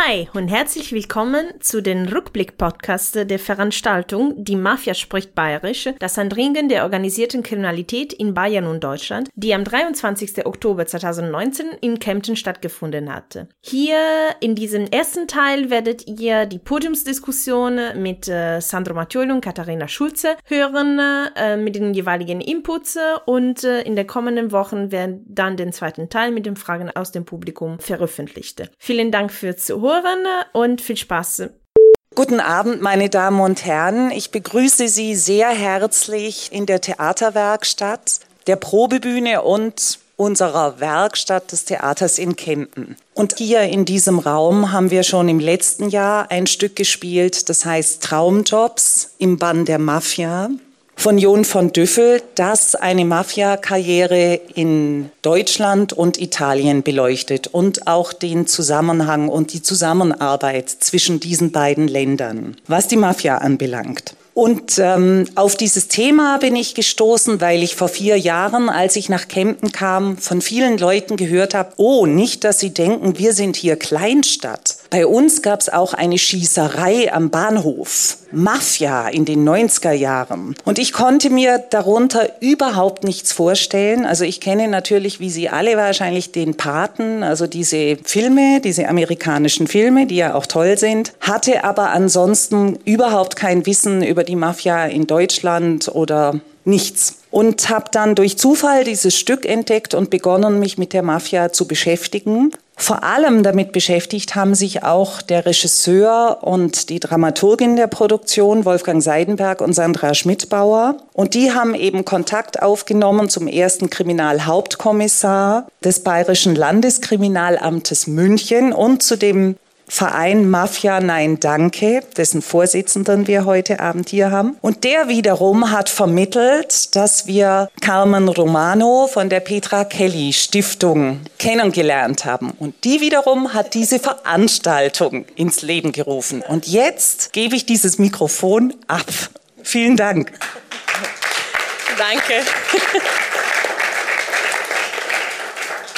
Hi und herzlich willkommen zu den Rückblick-Podcast der Veranstaltung Die Mafia spricht Bayerisch, das Anringen der organisierten Kriminalität in Bayern und Deutschland, die am 23. Oktober 2019 in Kempten stattgefunden hatte. Hier in diesem ersten Teil werdet ihr die Podiumsdiskussion mit äh, Sandro Mattioli und Katharina Schulze hören, äh, mit den jeweiligen Inputs und äh, in den kommenden Wochen werden dann den zweiten Teil mit den Fragen aus dem Publikum veröffentlicht. Vielen Dank fürs Zuhören Zuhören und viel Spaß. Guten Abend, meine Damen und Herren. Ich begrüße Sie sehr herzlich in der Theaterwerkstatt, der Probebühne und unserer Werkstatt des Theaters in Kempten. Und hier in diesem Raum haben wir schon im letzten Jahr ein Stück gespielt, das heißt Traumjobs im Bann der Mafia von Jon von Düffel, das eine Mafia-Karriere in Deutschland und Italien beleuchtet und auch den Zusammenhang und die Zusammenarbeit zwischen diesen beiden Ländern, was die Mafia anbelangt. Und ähm, auf dieses Thema bin ich gestoßen, weil ich vor vier Jahren, als ich nach Kempten kam, von vielen Leuten gehört habe, oh, nicht, dass sie denken, wir sind hier Kleinstadt. Bei uns gab es auch eine Schießerei am Bahnhof. Mafia in den 90er Jahren. Und ich konnte mir darunter überhaupt nichts vorstellen. Also ich kenne natürlich, wie Sie alle wahrscheinlich, den Paten, also diese Filme, diese amerikanischen Filme, die ja auch toll sind, hatte aber ansonsten überhaupt kein Wissen über die Mafia in Deutschland oder nichts. Und habe dann durch Zufall dieses Stück entdeckt und begonnen, mich mit der Mafia zu beschäftigen. Vor allem damit beschäftigt haben sich auch der Regisseur und die Dramaturgin der Produktion, Wolfgang Seidenberg und Sandra Schmidbauer. Und die haben eben Kontakt aufgenommen zum ersten Kriminalhauptkommissar des Bayerischen Landeskriminalamtes München und zu dem Verein Mafia Nein Danke, dessen Vorsitzenden wir heute Abend hier haben. Und der wiederum hat vermittelt, dass wir Carmen Romano von der Petra Kelly Stiftung kennengelernt haben. Und die wiederum hat diese Veranstaltung ins Leben gerufen. Und jetzt gebe ich dieses Mikrofon ab. Vielen Dank. Danke.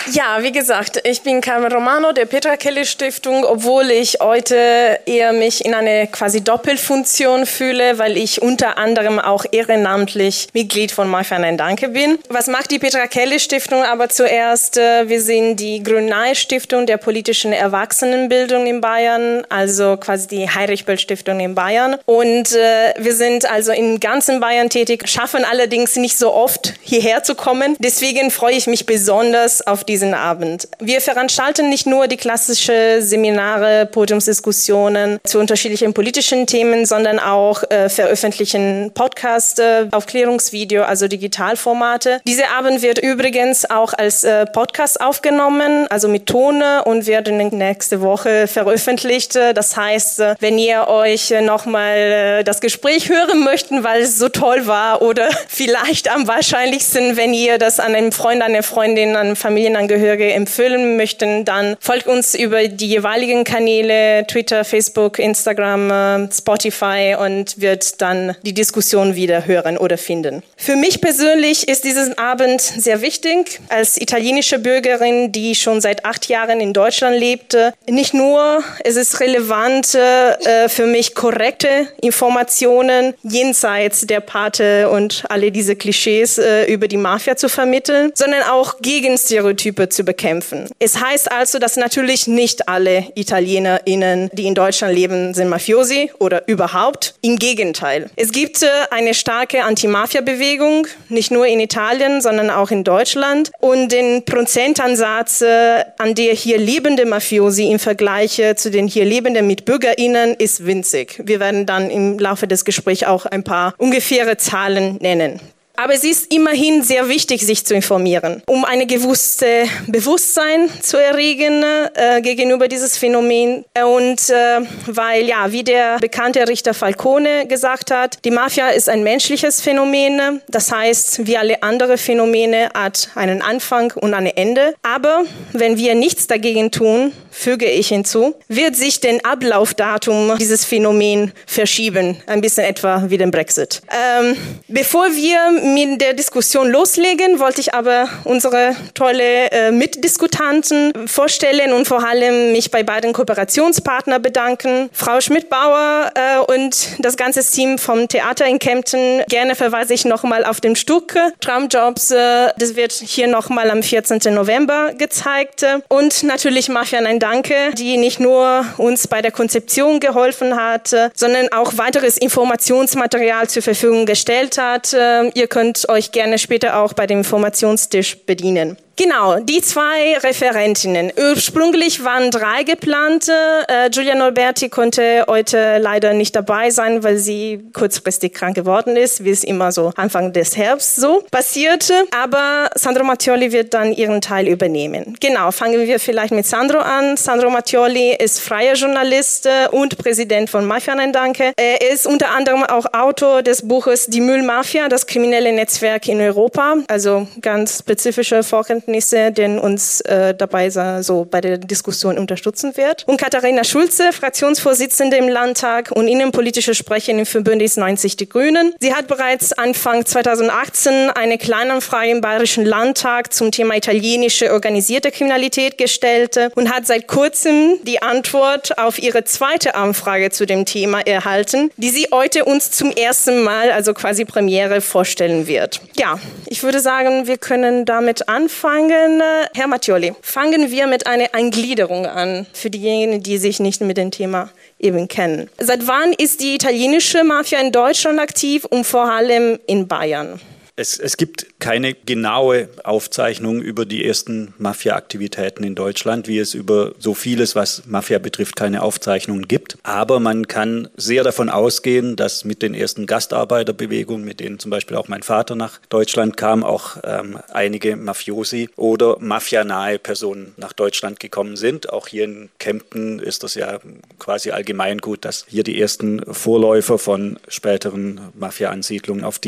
Ja, wie gesagt, ich bin Carmen Romano der Petra Kelly Stiftung, obwohl ich heute eher mich in eine quasi Doppelfunktion fühle, weil ich unter anderem auch ehrenamtlich Mitglied von Mafia Nein Danke bin. Was macht die Petra Kelly Stiftung aber zuerst? Äh, wir sind die Grünei Stiftung der politischen Erwachsenenbildung in Bayern, also quasi die Heinrich Böll Stiftung in Bayern. Und äh, wir sind also in ganzen Bayern tätig, schaffen allerdings nicht so oft hierher zu kommen. Deswegen freue ich mich besonders auf diese diesen Abend. Wir veranstalten nicht nur die klassische Seminare, Podiumsdiskussionen zu unterschiedlichen politischen Themen, sondern auch äh, veröffentlichen Podcasts, äh, Aufklärungsvideo, also Digitalformate. Dieser Abend wird übrigens auch als äh, Podcast aufgenommen, also mit Tone und wird nächste Woche veröffentlicht. Das heißt, äh, wenn ihr euch nochmal äh, das Gespräch hören möchten, weil es so toll war oder vielleicht am wahrscheinlichsten, wenn ihr das an einen Freund, eine Freundin, an Familienangehörigen Angehörige empfehlen möchten, dann folgt uns über die jeweiligen Kanäle Twitter, Facebook, Instagram, äh, Spotify und wird dann die Diskussion wieder hören oder finden. Für mich persönlich ist dieses Abend sehr wichtig. Als italienische Bürgerin, die schon seit acht Jahren in Deutschland lebte, nicht nur es ist relevant äh, für mich korrekte Informationen jenseits der Pate und alle diese Klischees äh, über die Mafia zu vermitteln, sondern auch gegen Stereotype Stereotype zu bekämpfen. Es heißt also, dass natürlich nicht alle ItalienerInnen, die in Deutschland leben, sind Mafiosi oder überhaupt. Im Gegenteil. Es gibt äh, eine starke Anti-Mafia-Bewegung, nicht nur in Italien, sondern auch in Deutschland. Und den Prozentansatz äh, an der hier lebende Mafiosi im Vergleich äh, zu den hier lebenden MitbürgerInnen ist winzig. Wir werden dann im Laufe des Gesprächs auch ein paar ungefähre Zahlen nennen. Aber es ist immerhin sehr wichtig, sich zu informieren, um eine gewusste Bewusstsein zu erregen äh, gegenüber dieses Phänomen. Und äh, weil, ja, wie der bekannte Richter Falcone gesagt hat, die Mafia ist ein menschliches Phänomen. Das heißt, wie alle anderen Phänomene hat einen Anfang und ein Ende. Aber wenn wir nichts dagegen tun, füge ich hinzu, wird sich den Ablaufdatum dieses Phänomen verschieben. Ein bisschen etwa wie den Brexit. Ähm, bevor wir mit der Diskussion loslegen, wollte ich aber unsere tolle äh, Mitdiskutanten vorstellen und vor allem mich bei beiden Kooperationspartnern bedanken. Frau Schmidt-Bauer äh, und das ganze Team vom Theater in Kempten. Gerne verweise ich nochmal auf dem Stück Traumjobs. Äh, das wird hier nochmal am 14. November gezeigt. Und natürlich Mafia ein Danke, die nicht nur uns bei der Konzeption geholfen hat, sondern auch weiteres Informationsmaterial zur Verfügung gestellt hat. Äh, ihr könnt euch gerne später auch bei dem Informationstisch bedienen. Genau, die zwei Referentinnen. Ursprünglich waren drei geplant. Äh, Giulia Norberti konnte heute leider nicht dabei sein, weil sie kurzfristig krank geworden ist, wie es immer so Anfang des Herbst so passierte. Aber Sandro Mattioli wird dann ihren Teil übernehmen. Genau, fangen wir vielleicht mit Sandro an. Sandro Mattioli ist freier Journalist äh, und Präsident von Mafia Nein Danke. Er ist unter anderem auch Autor des Buches Die Müllmafia, das kriminelle Netzwerk in Europa. Also ganz spezifische Vorkenntnisse Erkenntnisse, den uns äh, dabei so bei der Diskussion unterstützen wird. Und Katharina Schulze, Fraktionsvorsitzende im Landtag und innenpolitische Sprecherin für Bündnis 90 Die Grünen. Sie hat bereits Anfang 2018 eine Kleinanfrage im Bayerischen Landtag zum Thema italienische organisierte Kriminalität gestellt und hat seit kurzem die Antwort auf ihre zweite Anfrage zu dem Thema erhalten, die sie heute uns zum ersten Mal, also quasi Premiere, vorstellen wird. Ja, ich würde sagen, wir können damit anfangen anfangen, Herr Mattioli, fangen wir mit einer Eingliederung an für diejenigen, die sich nicht mit dem Thema eben kennen. Seit wann ist die italienische Mafia in Deutschland aktiv und vor allem in Bayern? Es, es gibt keine genaue Aufzeichnung über die ersten Mafia-Aktivitäten in Deutschland, wie es über so vieles, was Mafia betrifft, keine Aufzeichnungen gibt. Aber man kann sehr davon ausgehen, dass mit den ersten Gastarbeiterbewegungen, mit denen zum Beispiel auch mein Vater nach Deutschland kam, auch ähm, einige Mafiosi oder mafianahe Personen nach Deutschland gekommen sind. Auch hier in Kempten ist das ja quasi allgemein gut, dass hier die ersten Vorläufer von späteren Mafia-Ansiedlungen auf,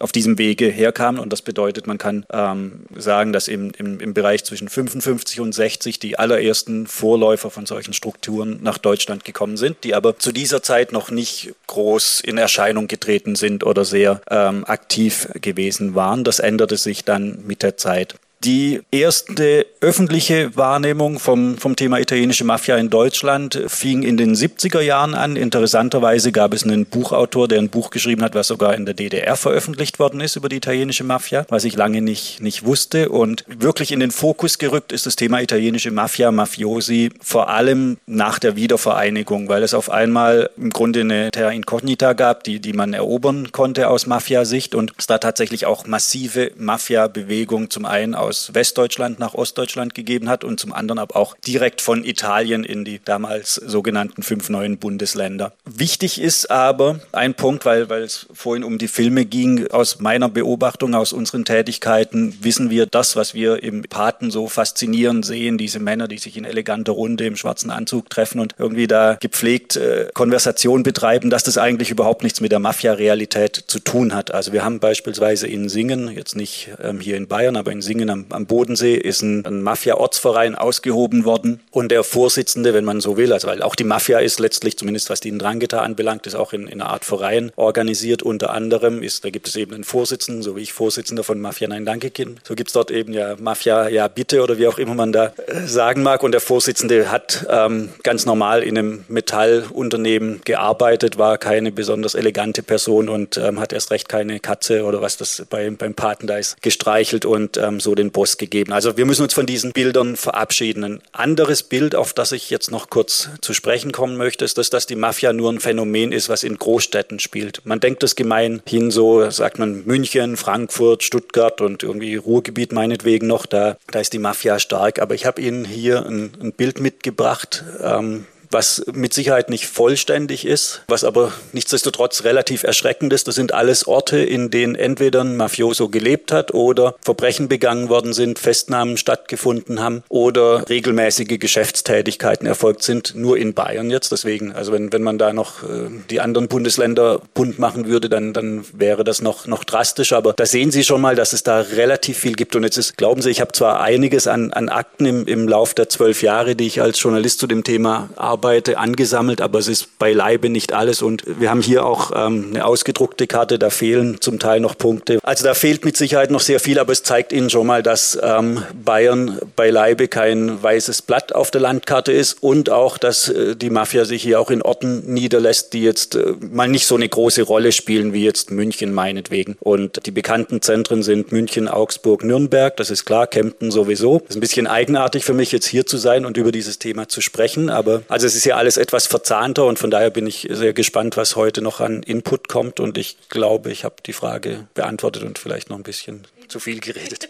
auf diesem Wege herkamen. Und das bedeutet, man kann ähm, sagen, dass im, im, im Bereich zwischen 55 und 60 die allerersten Vorläufer von solchen Strukturen nach Deutschland gekommen sind, die aber zu dieser Zeit noch nicht groß in Erscheinung getreten sind oder sehr ähm, aktiv gewesen waren. Das änderte sich dann mit der Zeit. Die erste öffentliche Wahrnehmung vom, vom Thema italienische Mafia in Deutschland fing in den 70er Jahren an. Interessanterweise gab es einen Buchautor, der ein Buch geschrieben hat, was sogar in der DDR veröffentlicht worden ist über die italienische Mafia, was ich lange nicht, nicht wusste. Und wirklich in den Fokus gerückt ist das Thema italienische Mafia, Mafiosi, vor allem nach der Wiedervereinigung, weil es auf einmal im Grunde eine Terra Incognita gab, die, die man erobern konnte aus Mafia-Sicht und es da tatsächlich auch massive Mafia-Bewegungen zum einen aus aus Westdeutschland nach Ostdeutschland gegeben hat und zum anderen aber auch direkt von Italien in die damals sogenannten fünf neuen Bundesländer. Wichtig ist aber ein Punkt, weil, weil es vorhin um die Filme ging, aus meiner Beobachtung, aus unseren Tätigkeiten wissen wir das, was wir im Paten so faszinierend sehen, diese Männer, die sich in eleganter Runde im schwarzen Anzug treffen und irgendwie da gepflegt äh, Konversation betreiben, dass das eigentlich überhaupt nichts mit der Mafia-Realität zu tun hat. Also wir haben beispielsweise in Singen, jetzt nicht ähm, hier in Bayern, aber in Singen am am, Bodensee ist ein, ein Mafia-Ortsverein ausgehoben worden. Und der Vorsitzende, wenn man so will, also weil auch die Mafia ist letztlich, zumindest was die Ndrangheta anbelangt, ist auch in, in einer Art Verein organisiert. Unter anderem ist, da gibt es eben einen Vorsitzenden, so wie ich Vorsitzender von Mafia Nein Danke bin. So gibt es dort eben ja Mafia Ja Bitte oder wie auch immer man da äh, sagen mag. Und der Vorsitzende hat ähm, ganz normal in einem Metallunternehmen gearbeitet, war keine besonders elegante Person und ähm, hat erst recht keine Katze oder was das bei, beim Paten da ist, gestreichelt und ähm, so den Boss gegeben. Also wir müssen uns von diesen Bildern verabschieden. Ein anderes Bild, auf das ich jetzt noch kurz zu sprechen kommen möchte, ist, dass, dass die Mafia nur ein Phänomen ist, was in Großstädten spielt. Man denkt das gemeinhin so, sagt man München, Frankfurt, Stuttgart und irgendwie Ruhrgebiet meinetwegen noch, da, da ist die Mafia stark. Aber ich habe Ihnen hier ein, ein Bild mitgebracht. Ähm, was mit Sicherheit nicht vollständig ist, was aber nichtsdestotrotz relativ erschreckend ist. Das sind alles Orte, in denen entweder ein Mafioso gelebt hat oder Verbrechen begangen worden sind, Festnahmen stattgefunden haben oder regelmäßige Geschäftstätigkeiten erfolgt sind, nur in Bayern jetzt. Deswegen, also wenn, wenn man da noch äh, die anderen Bundesländer bunt machen würde, dann, dann wäre das noch, noch drastisch. Aber da sehen Sie schon mal, dass es da relativ viel gibt. Und jetzt ist, glauben Sie, ich habe zwar einiges an, an Akten im, im Lauf der zwölf Jahre, die ich als Journalist zu dem Thema arbeite, arbeite, angesammelt, aber es ist beileibe nicht alles. Und wir haben hier auch ähm, eine ausgedruckte Karte, da fehlen zum Teil noch Punkte. Also da fehlt mit Sicherheit noch sehr viel, aber es zeigt Ihnen schon mal, dass ähm, Bayern beileibe kein weißes Blatt auf der Landkarte ist und auch, dass äh, die Mafia sich hier auch in Orten niederlässt, die jetzt äh, mal nicht so eine große Rolle spielen wie jetzt München meinetwegen. Und die bekannten Zentren sind München, Augsburg, Nürnberg, das ist klar, Kempten sowieso. Das ist ein bisschen eigenartig für mich jetzt hier zu sein und über dieses Thema zu sprechen, aber also es ist ja alles etwas verzahnter und von daher bin ich sehr gespannt, was heute noch an Input kommt und ich glaube, ich habe die Frage beantwortet und vielleicht noch ein bisschen zu viel geredet.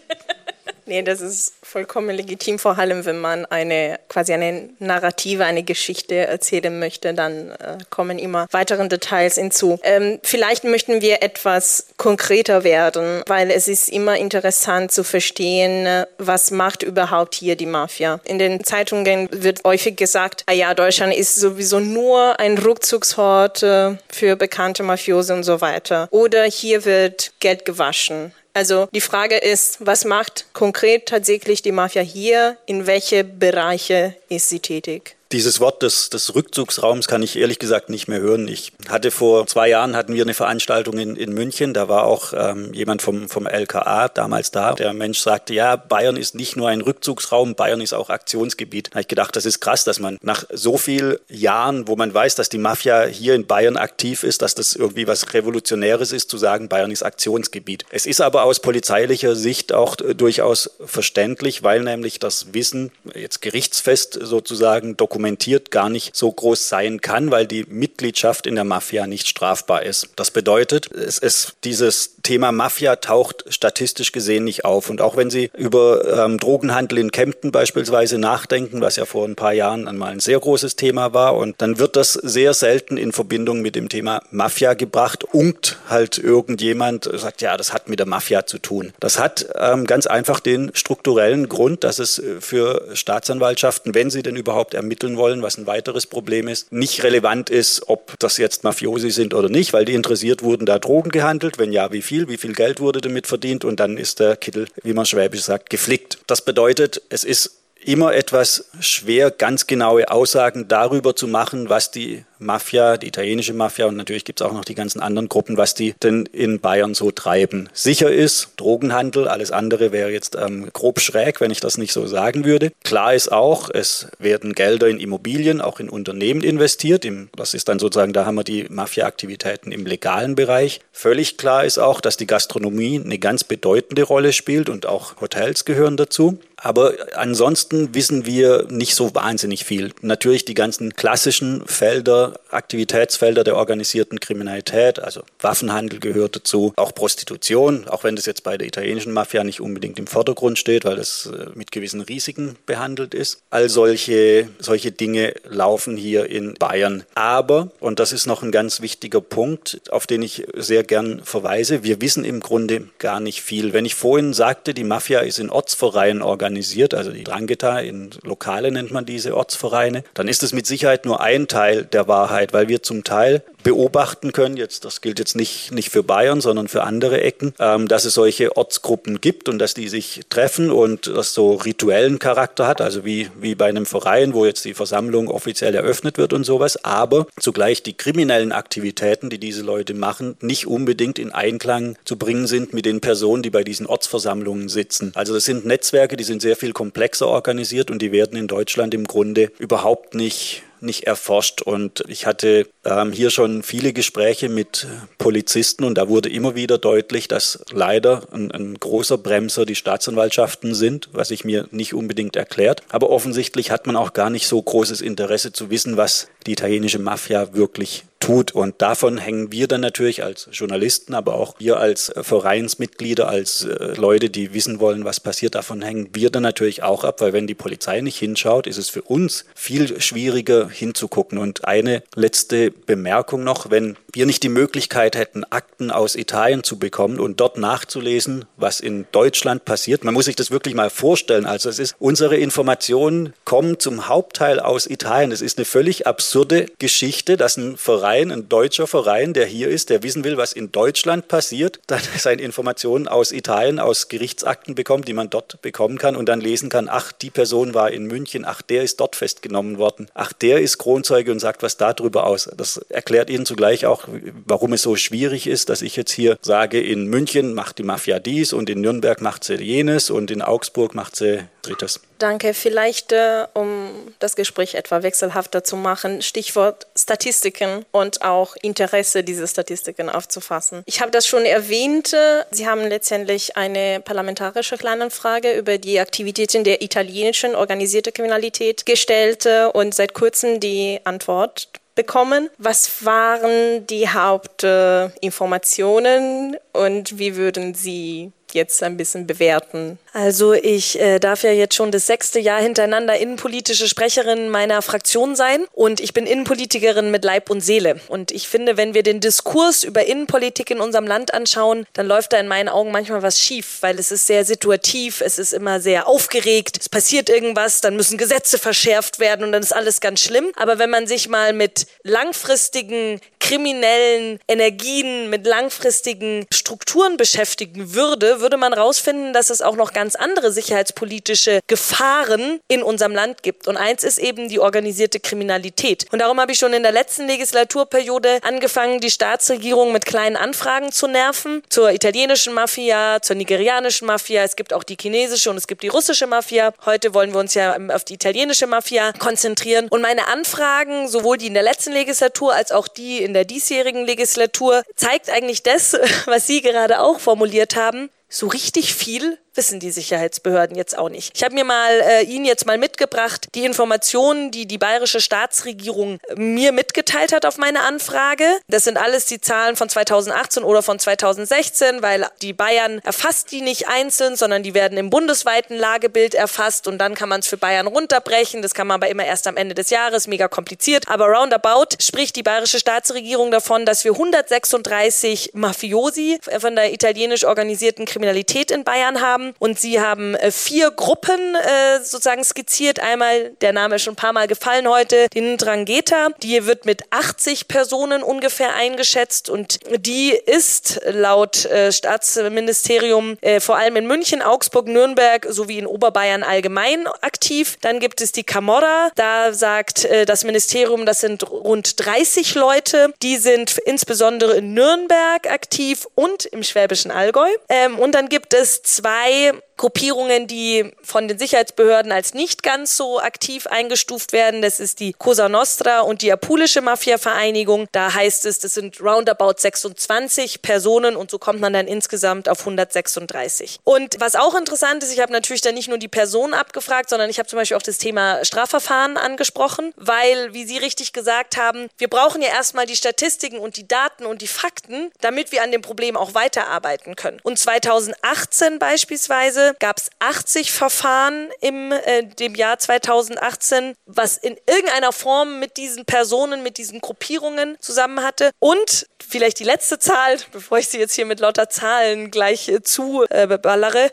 Nee, das ist vollkommen legitim, vor allem wenn man eine quasi eine Narrative, eine Geschichte erzählen möchte, dann äh, kommen immer weitere Details hinzu. Ähm, vielleicht möchten wir etwas konkreter werden, weil es ist immer interessant zu verstehen, was macht überhaupt hier die Mafia. In den Zeitungen wird häufig gesagt, ah ja, Deutschland ist sowieso nur ein Rückzugsort äh, für bekannte Mafiose und so weiter. Oder hier wird Geld gewaschen. Also die Frage ist, was macht konkret tatsächlich die Mafia hier? In welche Bereiche ist sie tätig? Dieses Wort des, des Rückzugsraums kann ich ehrlich gesagt nicht mehr hören. Ich hatte vor zwei Jahren hatten wir eine Veranstaltung in, in München. Da war auch ähm, jemand vom, vom LKA damals da. Der Mensch sagte, ja, Bayern ist nicht nur ein Rückzugsraum, Bayern ist auch Aktionsgebiet. Da habe ich gedacht, das ist krass, dass man nach so vielen Jahren, wo man weiß, dass die Mafia hier in Bayern aktiv ist, dass das irgendwie was Revolutionäres ist, zu sagen, Bayern ist Aktionsgebiet. Es ist aber aus polizeilicher Sicht auch durchaus verständlich, weil nämlich das Wissen jetzt gerichtsfest sozusagen dokumentiert dokumentiert gar nicht so groß sein kann, weil die Mitgliedschaft in der Mafia nicht strafbar ist. Das bedeutet, es ist dieses Thema Mafia taucht statistisch gesehen nicht auf. Und auch wenn Sie über ähm, Drogenhandel in Kempten beispielsweise nachdenken, was ja vor ein paar Jahren einmal ein sehr großes Thema war, und dann wird das sehr selten in Verbindung mit dem Thema Mafia gebracht. Unkt halt irgendjemand, sagt, ja, das hat mit der Mafia zu tun. Das hat ähm, ganz einfach den strukturellen Grund, dass es für Staatsanwaltschaften, wenn sie denn überhaupt ermitteln ermitteln wollen, was ein weiteres Problem ist, nicht relevant ist, ob das jetzt Mafiosi sind oder nicht, weil die interessiert wurden, da Drogen gehandelt, wenn ja, wie viel, wie viel Geld wurde damit verdient? Und dann ist der Kittel, wie man schwäbisch sagt, geflickt. Das bedeutet, es ist immer etwas schwer, ganz genaue Aussagen darüber zu machen, was die Mafia, die italienische Mafia und natürlich gibt es auch noch die ganzen anderen Gruppen, was die denn in Bayern so treiben. Sicher ist Drogenhandel, alles andere wäre jetzt ähm, grob schräg, wenn ich das nicht so sagen würde. Klar ist auch, es werden Gelder in Immobilien, auch in Unternehmen investiert. Im, das ist dann sozusagen, da haben wir die Mafia-Aktivitäten im legalen Bereich. Völlig klar ist auch, dass die Gastronomie eine ganz bedeutende Rolle spielt und auch Hotels gehören dazu. Aber ansonsten wissen wir nicht so wahnsinnig viel. Natürlich die ganzen klassischen Felder, Aktivitätsfelder der organisierten Kriminalität, also Waffenhandel gehört dazu, auch Prostitution, auch wenn das jetzt bei der italienischen Mafia nicht unbedingt im Vordergrund steht, weil das äh, mit gewissen Risiken behandelt ist. All solche, solche Dinge laufen hier in Bayern. Aber, und das ist noch ein ganz wichtiger Punkt, auf den ich sehr gern verweise, wir wissen im Grunde gar nicht viel. Wenn ich vorhin sagte, die Mafia ist in Ortsvereinen organisiert, organisiert, also die Drangheta, in Lokale nennt man diese Ortsvereine, dann ist es mit Sicherheit nur ein Teil der Wahrheit, weil wir zum Teil beobachten können, jetzt, das gilt jetzt nicht, nicht für Bayern, sondern für andere Ecken, ähm, dass es solche Ortsgruppen gibt und dass die sich treffen und das so rituellen Charakter hat, also wie, wie bei einem Verein, wo jetzt die Versammlung offiziell eröffnet wird und sowas, aber zugleich die kriminellen Aktivitäten, die diese Leute machen, nicht unbedingt in Einklang zu bringen sind mit den Personen, die bei diesen Ortsversammlungen sitzen. Also das sind Netzwerke, die sind sehr viel komplexer organisiert und die werden in Deutschland im Grunde überhaupt nicht nicht erforscht. Und ich hatte ähm, hier schon viele Gespräche mit Polizisten und da wurde immer wieder deutlich, dass leider ein, ein großer Bremser die Staatsanwaltschaften sind, was sich mir nicht unbedingt erklärt. Aber offensichtlich hat man auch gar nicht so großes Interesse zu wissen, was die italienische Mafia wirklich tut. Und davon hängen wir dann natürlich als Journalisten, aber auch wir als äh, Vereinsmitglieder, als äh, Leute, die wissen wollen, was passiert, davon hängen wir dann natürlich auch ab, weil wenn die Polizei nicht hinschaut, ist es für uns viel schwieriger hinzugucken. Und eine letzte Bemerkung noch, wenn wir nicht die Möglichkeit hätten, Akten aus Italien zu bekommen und dort nachzulesen, was in Deutschland passiert, man muss sich das wirklich mal vorstellen. Also es ist, unsere Informationen kommen zum Hauptteil aus Italien. Es ist eine völlig absurde Geschichte, dass ein Verein Verein, ein deutscher Verein, der hier ist, der wissen will, was in Deutschland passiert, dann seine Informationen aus Italien, aus Gerichtsakten bekommt, die man dort bekommen kann und dann lesen kann, ach, die Person war in München, ach, der ist dort festgenommen worden, ach, der ist Kronzeuge und sagt was darüber aus. Das erklärt Ihnen zugleich auch, warum es so schwierig ist, dass ich jetzt hier sage, in München macht die Mafia dies und in Nürnberg macht sie jenes und in Augsburg macht sie drittes. Danke. Vielleicht, äh, um das Gespräch etwa wechselhafter zu machen, Stichwort Statistiken und auch Interesse, diese Statistiken aufzufassen. Ich habe das schon erwähnt. Sie haben letztendlich eine parlamentarische Kleinanfrage über die Aktivitäten der italienischen organisierten Kriminalität gestellt und seit kurzem die Antwort bekommen. Was waren die Hauptinformationen und wie würden Sie jetzt ein bisschen bewerten? Also ich äh, darf ja jetzt schon das sechste Jahr hintereinander innenpolitische Sprecherin meiner Fraktion sein und ich bin Innenpolitikerin mit Leib und Seele. Und ich finde, wenn wir den Diskurs über Innenpolitik in unserem Land anschauen, dann läuft da in meinen Augen manchmal was schief, weil es ist sehr situativ, es ist immer sehr aufgeregt, es passiert irgendwas, dann müssen Gesetze verschärft werden und dann ist alles ganz schlimm. Aber wenn man sich mal mit langfristigen kriminellen Energien, mit langfristigen Strukturen beschäftigen würde, würde man rausfinden, dass es auch noch ganz andere sicherheitspolitische Gefahren in unserem Land gibt. Und eins ist eben die organisierte Kriminalität. Und darum habe ich schon in der letzten Legislaturperiode angefangen, die Staatsregierung mit kleinen Anfragen zu nerven. Zur italienischen Mafia, zur nigerianischen Mafia. Es gibt auch die chinesische und es gibt die russische Mafia. Heute wollen wir uns ja auf die italienische Mafia konzentrieren. Und meine Anfragen, sowohl die in der letzten Legislatur als auch die in der diesjährigen Legislatur, zeigt eigentlich das, was Sie gerade auch formuliert haben. So richtig viel wissen die Sicherheitsbehörden jetzt auch nicht. Ich habe mir mal äh, Ihnen jetzt mal mitgebracht, die Informationen, die die bayerische Staatsregierung mir mitgeteilt hat auf meine Anfrage. Das sind alles die Zahlen von 2018 oder von 2016, weil die Bayern erfasst die nicht einzeln, sondern die werden im bundesweiten Lagebild erfasst und dann kann man es für Bayern runterbrechen. Das kann man aber immer erst am Ende des Jahres, mega kompliziert. Aber roundabout spricht die bayerische Staatsregierung davon, dass wir 136 Mafiosi von der italienisch organisierten Kriminalität in Bayern haben haben. Und sie haben äh, vier Gruppen äh, sozusagen skizziert. Einmal, der Name ist schon ein paar Mal gefallen heute, den Drangheta. Die wird mit 80 Personen ungefähr eingeschätzt und die ist laut äh, Staatsministerium äh, vor allem in München, Augsburg, Nürnberg sowie in Oberbayern allgemein aktiv. Dann gibt es die Camorra. Da sagt äh, das Ministerium, das sind rund 30 Leute. Die sind insbesondere in Nürnberg aktiv und im Schwäbischen Allgäu. Ähm, und dann gibt es zwei drei Gruppierungen, die von den Sicherheitsbehörden als nicht ganz so aktiv eingestuft werden. Das ist die Cosa Nostra und die Apulische Mafia-Vereinigung. Da heißt es, das sind roundabout 26 Personen und so kommt man dann insgesamt auf 136. Und was auch interessant ist, ich habe natürlich dann nicht nur die Personen abgefragt, sondern ich habe zum Beispiel auch das Thema Strafverfahren angesprochen, weil, wie Sie richtig gesagt haben, wir brauchen ja erstmal die Statistiken und die Daten und die Fakten, damit wir an dem Problem auch weiterarbeiten können. Und 2018 beispielsweise gab es 80 Verfahren im äh, dem Jahr 2018, was in irgendeiner Form mit diesen Personen, mit diesen Gruppierungen zusammen hatte. Und vielleicht die letzte Zahl, bevor ich sie jetzt hier mit lauter Zahlen gleich äh, zu äh.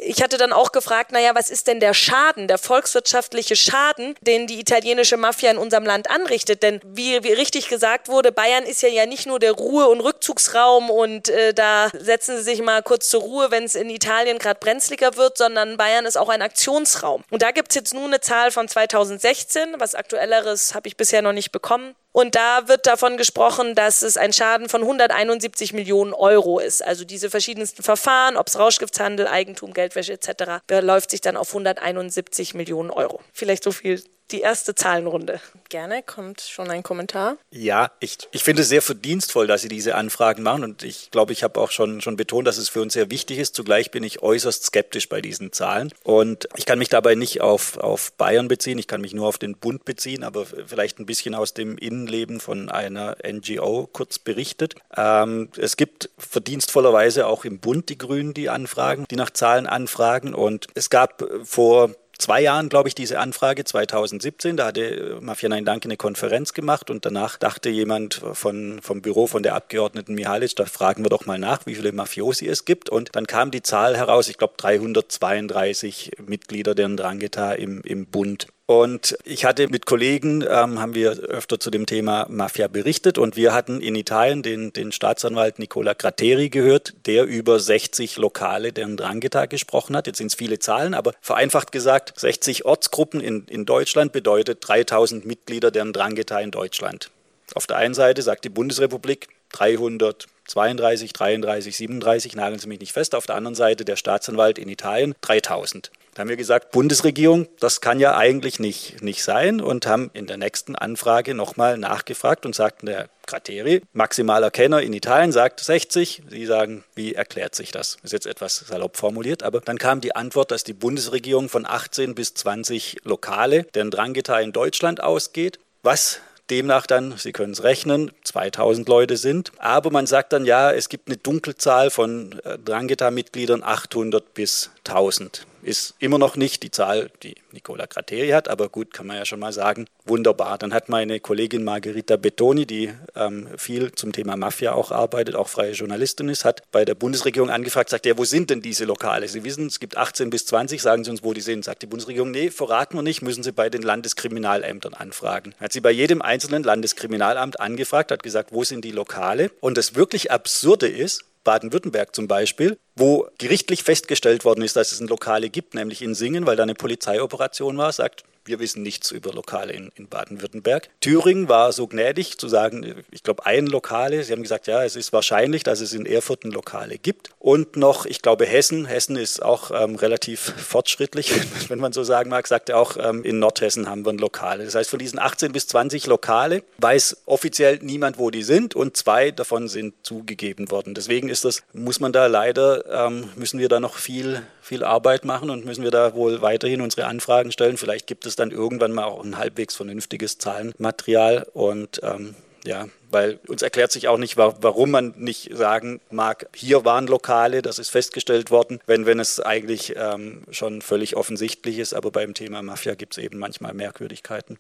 Ich hatte dann auch gefragt, naja, was ist denn der Schaden, der volkswirtschaftliche Schaden, den die italienische Mafia in unserem Land anrichtet? Denn wie, wie richtig gesagt wurde, Bayern ist ja ja nicht nur der Ruhe- und Rückzugsraum und äh, da setzen sie sich mal kurz zur Ruhe, wenn es in Italien gerade brenzliger wird, sondern Bayern ist auch ein Aktionsraum. Und da gibt es jetzt nur eine Zahl von 2016, was aktuelleres habe ich bisher noch nicht bekommen. Und da wird davon gesprochen, dass es ein Schaden von 171 Millionen Euro ist. Also diese verschiedensten Verfahren, ob es Rauschgiftshandel, Eigentum, Geldwäsche etc., beläuft sich dann auf 171 Millionen Euro. Vielleicht so viel die erste Zahlenrunde. Gerne, kommt schon ein Kommentar. Ja, ich, ich finde es sehr verdienstvoll, dass Sie diese Anfragen machen und ich glaube, ich habe auch schon, schon betont, dass es für uns sehr wichtig ist. Zugleich bin ich äußerst skeptisch bei diesen Zahlen und ich kann mich dabei nicht auf, auf Bayern beziehen, ich kann mich nur auf den Bund beziehen, aber vielleicht ein bisschen aus dem Innenleben von einer NGO kurz berichtet. Ähm, es gibt verdienstvollerweise auch im Bund die Grünen, die anfragen, die nach Zahlen anfragen und es gab vor zwei Jahren, glaube ich, diese Anfrage, 2017. Da hatte äh, Mafia Nein Danke eine Konferenz gemacht und danach dachte jemand von, vom Büro von der Abgeordneten Mihalic, da fragen wir doch mal nach, wie viele Mafiosi es gibt. Und dann kam die Zahl heraus, ich glaube 332 Mitglieder der Ndrangheta im, im Bund. Und ich hatte mit Kollegen, ähm, haben wir öfter zu dem Thema Mafia berichtet und wir hatten in Italien den, den Staatsanwalt Nicola Gratteri gehört, der über 60 Lokale der Ndrangheta gesprochen hat. Jetzt sind es viele Zahlen, aber vereinfacht gesagt, 60 Ortsgruppen in, in Deutschland bedeutet 3000 Mitglieder der Ndrangheta in Deutschland. Auf der einen Seite sagt die Bundesrepublik 332, 33, 37, nageln Sie mich nicht fest. Auf der anderen Seite der Staatsanwalt in Italien 3000. Da haben wir gesagt, Bundesregierung, das kann ja eigentlich nicht, nicht sein und haben in der nächsten Anfrage nochmal nachgefragt und sagten, der Krateri, maximaler Kenner in Italien, sagt 60. Sie sagen, wie erklärt sich das? Ist jetzt etwas salopp formuliert, aber dann kam die Antwort, dass die Bundesregierung von 18 bis 20 Lokale der Drangheta in Deutschland ausgeht. Was demnach dann, Sie können es rechnen, 2000 Leute sind. Aber man sagt dann, ja, es gibt eine Dunkelzahl von äh, Drangheta-Mitgliedern 800 bis 1000 ist immer noch nicht die Zahl, die Nicola Gratteri hat, aber gut, kann man ja schon mal sagen, wunderbar. Dann hat meine Kollegin Margherita Bettoni, die ähm, viel zum Thema Mafia auch arbeitet, auch freie Journalistin ist, hat bei der Bundesregierung angefragt, sagt, ja, wo sind denn diese Lokale? Sie wissen, es gibt 18 bis 20, sagen Sie uns, wo die sind. Sagt die Bundesregierung, nee, verraten wir nicht, müssen Sie bei den Landeskriminalämtern anfragen. Hat sie bei jedem einzelnen Landeskriminalamt angefragt, hat gesagt, wo sind die Lokale? Und das wirklich Absurde ist, Baden-Württemberg zum Beispiel, wo gerichtlich festgestellt worden ist, dass es ein Lokale gibt, nämlich in Singen, weil da eine Polizeioperation war, sagt, wir wissen nichts über Lokale in, in Baden-Württemberg. Thüringen war so gnädig zu sagen, ich glaube, ein Lokale. Sie haben gesagt, ja, es ist wahrscheinlich, dass es in Erfurt ein Lokale gibt. Und noch, ich glaube, Hessen. Hessen ist auch ähm, relativ fortschrittlich, wenn man so sagen mag, sagt er auch, ähm, in Nordhessen haben wir ein Lokale. Das heißt, von diesen 18 bis 20 Lokale weiß offiziell niemand, wo die sind und zwei davon sind zugegeben worden. Deswegen ist das, muss man da leider, ähm, müssen wir da noch viel, viel Arbeit machen und müssen wir da wohl weiterhin unsere Anfragen stellen. Vielleicht gibt es dann irgendwann mal auch ein halbwegs vernünftiges Zahlenmaterial und ähm, ja, weil uns erklärt sich auch nicht, warum man nicht sagen mag, hier waren Lokale, das ist festgestellt worden, wenn, wenn es eigentlich ähm, schon völlig offensichtlich ist. Aber beim Thema Mafia gibt es eben manchmal Merkwürdigkeiten.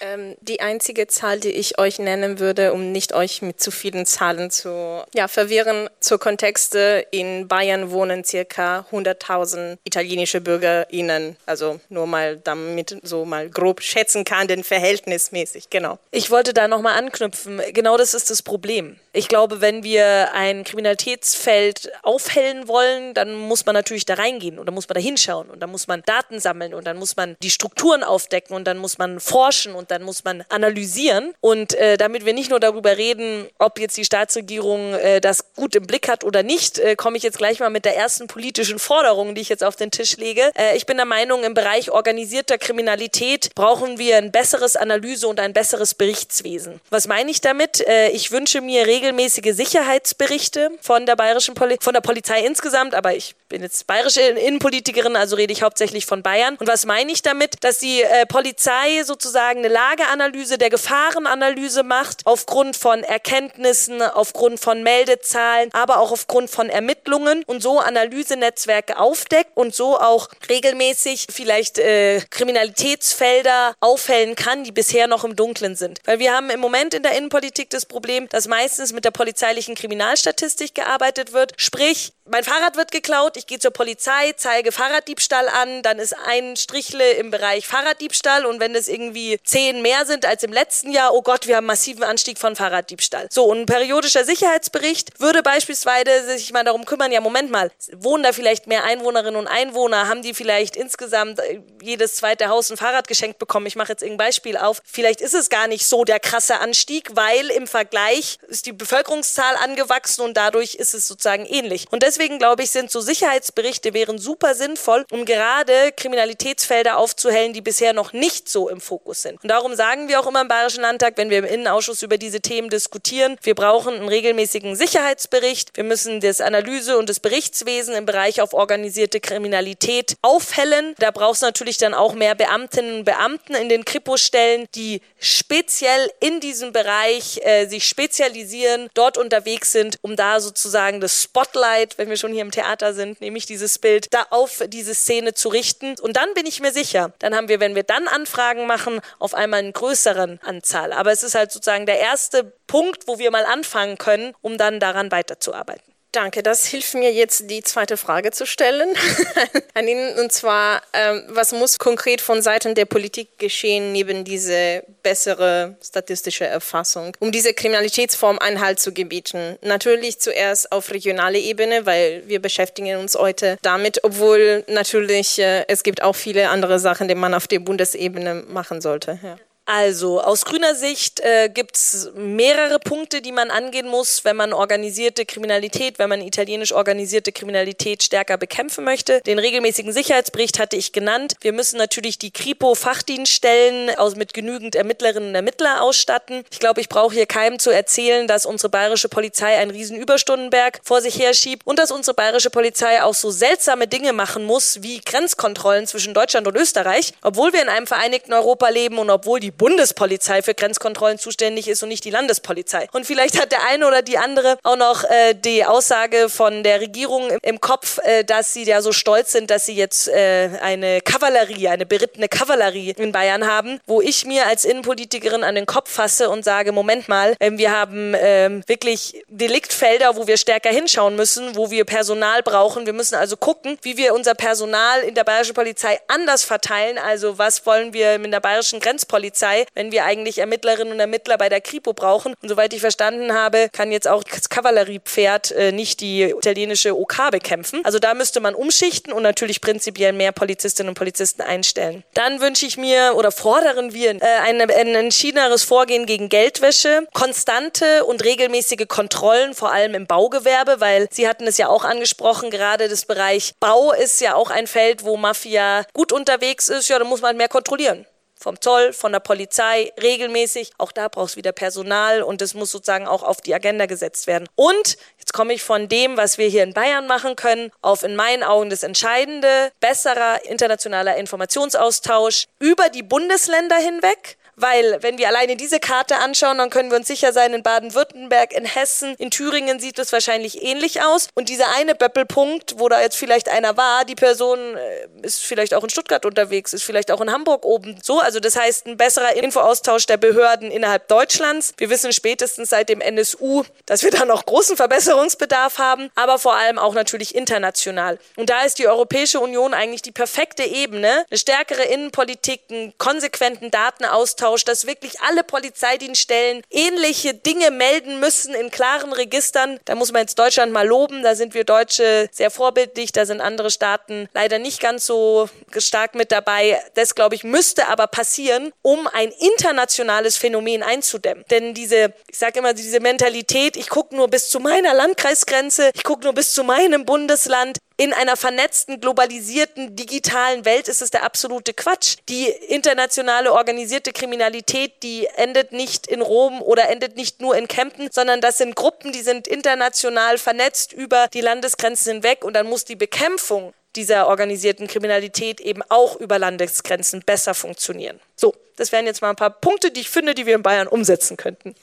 Ähm, die einzige Zahl, die ich euch nennen würde, um nicht euch mit zu vielen Zahlen zu ja, verwirren, zur Kontexte, in Bayern wohnen circa 100.000 italienische BürgerInnen. Also nur mal, damit so mal grob schätzen kann, denn verhältnismäßig, genau. Ich wollte da nochmal anknüpfen. Genau das ist das Problem. Ich glaube, wenn wir ein Kriminalitätsfeld aufhellen wollen, dann muss man natürlich da reingehen und dann muss man da hinschauen und dann muss man Daten sammeln und dann muss man die Strukturen aufdecken und dann muss man forschen und dann muss man analysieren. Und äh, damit wir nicht nur darüber reden, ob jetzt die Staatsregierung äh, das gut im Blick hat oder nicht, äh, komme ich jetzt gleich mal mit der ersten politischen Forderung, die ich jetzt auf den Tisch lege. Äh, ich bin der Meinung, im Bereich organisierter Kriminalität brauchen wir ein besseres Analyse und ein besseres Berichtswesen. Was meine ich damit? Äh, ich wünsche mir regelmäßig regelmäßige Sicherheitsberichte von der bayerischen Poli von der Polizei insgesamt, aber ich bin jetzt bayerische Innenpolitikerin, also rede ich hauptsächlich von Bayern. Und was meine ich damit? Dass die äh, Polizei sozusagen eine Lageanalyse der Gefahrenanalyse macht, aufgrund von Erkenntnissen, aufgrund von Meldezahlen, aber auch aufgrund von Ermittlungen und so Analysenetzwerke aufdeckt und so auch regelmäßig vielleicht äh, Kriminalitätsfelder aufhellen kann, die bisher noch im Dunkeln sind. Weil wir haben im Moment in der Innenpolitik das Problem, dass meistens mit der polizeilichen Kriminalstatistik gearbeitet wird. Sprich, mein Fahrrad wird geklaut, ich gehe zur Polizei, zeige Fahrraddiebstahl an, dann ist ein Strichle im Bereich Fahrraddiebstahl und wenn es irgendwie zehn mehr sind als im letzten Jahr, oh Gott, wir haben massiven Anstieg von Fahrraddiebstahl. So, und ein periodischer Sicherheitsbericht würde beispielsweise sich mal darum kümmern, ja, Moment mal, wohnen da vielleicht mehr Einwohnerinnen und Einwohner, haben die vielleicht insgesamt äh, jedes zweite Haus ein Fahrrad geschenkt bekommen? Ich mache jetzt irgendein Beispiel auf. Vielleicht ist es gar nicht so der krasse Anstieg, weil im Vergleich ist die Bevölkerungszahl angewachsen und dadurch ist es sozusagen ähnlich. Und deswegen glaube ich, sind so Sicherheitsberichte wären super sinnvoll, um gerade Kriminalitätsfelder aufzuhellen, die bisher noch nicht so im Fokus sind. Und darum sagen wir auch immer im Bayerischen Landtag, wenn wir im Innenausschuss über diese Themen diskutieren, wir brauchen einen regelmäßigen Sicherheitsbericht. Wir müssen das Analyse- und das Berichtswesen im Bereich auf organisierte Kriminalität aufhellen. Da braucht es natürlich dann auch mehr Beamtinnen und Beamten in den Kripo-Stellen, die speziell in diesem Bereich äh, sich spezialisieren, dort unterwegs sind, um da sozusagen das Spotlight, wenn wir schon hier im Theater sind, nämlich dieses Bild, da auf diese Szene zu richten. Und dann bin ich mir sicher, dann haben wir, wenn wir dann Anfragen machen, auf einmal einen größeren Anzahl. Aber es ist halt sozusagen der erste Punkt, wo wir mal anfangen können, um dann daran weiterzuarbeiten. Danke, das hilft mir jetzt, die zweite Frage zu stellen an Ihnen. Und zwar, ähm, was muss konkret von Seiten der Politik geschehen, neben diese bessere statistische Erfassung, um diese Kriminalitätsform Einhalt zu gebieten? Natürlich zuerst auf regionaler Ebene, weil wir beschäftigen uns heute damit, obwohl natürlich äh, es gibt auch viele andere Sachen, die man auf der Bundesebene machen sollte. Ja. Also aus grüner Sicht äh, gibt es mehrere Punkte, die man angehen muss, wenn man organisierte Kriminalität, wenn man italienisch organisierte Kriminalität stärker bekämpfen möchte. Den regelmäßigen Sicherheitsbericht hatte ich genannt. Wir müssen natürlich die Kripo-Fachdienststellen mit genügend Ermittlerinnen und Ermittler ausstatten. Ich glaube, ich brauche hier keinem zu erzählen, dass unsere bayerische Polizei einen riesen Überstundenberg vor sich herschiebt und dass unsere bayerische Polizei auch so seltsame Dinge machen muss, wie Grenzkontrollen zwischen Deutschland und Österreich, obwohl wir in einem vereinigten Europa leben und obwohl die Bundespolizei für Grenzkontrollen zuständig ist und nicht die Landespolizei. Und vielleicht hat der eine oder die andere auch noch äh, die Aussage von der Regierung im, Kopf, äh, dass sie ja so stolz sind, dass sie jetzt äh, eine Kavallerie, eine berittene Kavallerie in Bayern haben, wo ich mir als Innenpolitikerin an den Kopf fasse und sage, Moment mal, äh, wir haben äh, wirklich Deliktfelder, wo wir stärker hinschauen müssen, wo wir Personal brauchen. Wir müssen also gucken, wie wir unser Personal in der bayerischen Polizei anders verteilen. Also was wollen wir in der bayerischen Grenzpolizei Polizei, wenn wir eigentlich Ermittlerinnen und Ermittler bei der Kripo brauchen. Und soweit ich verstanden habe, kann jetzt auch das Kavalleriepferd äh, nicht die italienische OK bekämpfen. Also da müsste man umschichten und natürlich prinzipiell mehr Polizistinnen und Polizisten einstellen. Dann wünsche ich mir oder fordern wir äh, ein, ein entschiedeneres Vorgehen gegen Geldwäsche, konstante und regelmäßige Kontrollen, vor allem im Baugewerbe, weil Sie hatten es ja auch angesprochen, gerade das Bereich Bau ist ja auch ein Feld, wo Mafia gut unterwegs ist. Ja, da muss man mehr kontrollieren vom Zoll, von der Polizei regelmäßig. Auch da brauchst du wieder Personal und das muss sozusagen auch auf die Agenda gesetzt werden. Und jetzt komme ich von dem, was wir hier in Bayern machen können, auf in meinen Augen das Entscheidende, besserer internationaler Informationsaustausch über die Bundesländer hinweg weil wenn wir alleine diese Karte anschauen, dann können wir uns sicher sein, in Baden-Württemberg, in Hessen, in Thüringen sieht es wahrscheinlich ähnlich aus. Und dieser eine Böppelpunkt, wo da jetzt vielleicht einer war, die Person äh, ist vielleicht auch in Stuttgart unterwegs, ist vielleicht auch in Hamburg oben. So, also das heißt ein besserer Infoaustausch der Behörden innerhalb Deutschlands. Wir wissen spätestens seit dem NSU, dass wir da noch großen Verbesserungsbedarf haben, aber vor allem auch natürlich international. Und da ist die Europäische Union eigentlich die perfekte Ebene, eine stärkere Innenpolitik, einen konsequenten Datenaustausch Austausch, dass wirklich alle Polizeidienststellen ähnliche Dinge melden müssen in klaren Registern. Da muss man jetzt Deutschland mal loben, da sind wir Deutsche sehr vorbildlich, da sind andere Staaten leider nicht ganz so stark mit dabei. Das, glaube ich, müsste aber passieren, um ein internationales Phänomen einzudämmen. Denn diese, ich sage immer, diese Mentalität, ich gucke nur bis zu meiner Landkreisgrenze, ich gucke nur bis zu meinem Bundesland, in einer vernetzten, globalisierten, digitalen Welt ist es der absolute Quatsch. Die internationale organisierte Kriminalität, die endet nicht in Rom oder endet nicht nur in Kempten, sondern das sind Gruppen, die sind international vernetzt über die Landesgrenzen hinweg und dann muss die Bekämpfung dieser organisierten Kriminalität eben auch über Landesgrenzen besser funktionieren. So, das wären jetzt mal ein paar Punkte, die ich finde, die wir in Bayern umsetzen könnten.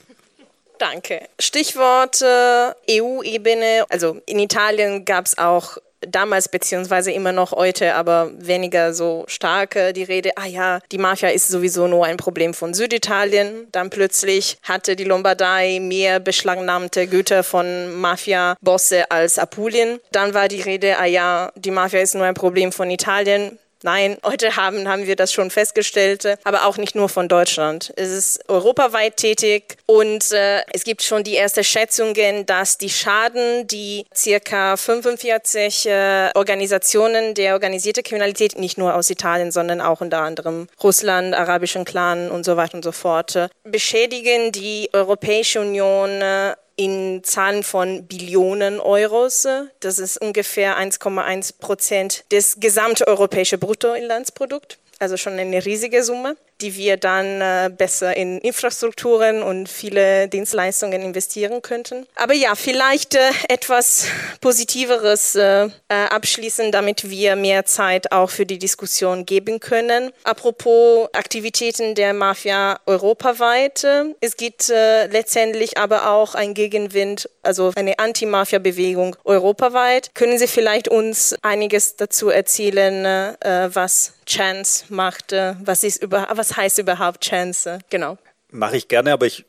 Danke. Stichwort äh, EU-Ebene. Also in Italien gab es auch damals beziehungsweise immer noch heute, aber weniger so stark die Rede, ah ja, die Mafia ist sowieso nur ein Problem von Süditalien. Dann plötzlich hatte die Lombardei mehr beschlagnahmte Güter von Mafia-Bosse als Apulien. Dann war die Rede, ah ja, die Mafia ist nur ein Problem von Italien. Nein, heute haben, haben wir das schon festgestellt, aber auch nicht nur von Deutschland. Es ist europaweit tätig und äh, es gibt schon die ersten Schätzungen, dass die Schaden, die circa 45 äh, Organisationen der organisierten Kriminalität, nicht nur aus Italien, sondern auch unter anderem Russland, arabischen Clan und so weiter und so fort, äh, beschädigen die Europäische Union äh, in Zahlen von Billionen Euros. Das ist ungefähr 1,1 Prozent des gesamteuropäischen Bruttoinlandsprodukts, also schon eine riesige Summe die wir dann äh, besser in Infrastrukturen und viele Dienstleistungen investieren könnten. Aber ja, vielleicht äh, etwas Positiveres äh, abschließen, damit wir mehr Zeit auch für die Diskussion geben können. Apropos Aktivitäten der Mafia europaweit. Es gibt letztendlich aber auch ein Gegenwind, also eine Anti-Mafia-Bewegung europaweit. Können Sie vielleicht uns einiges dazu erzählen, äh, was Chance macht, was ist über, was heißt überhaupt Chance? Genau. Mache ich gerne, aber ich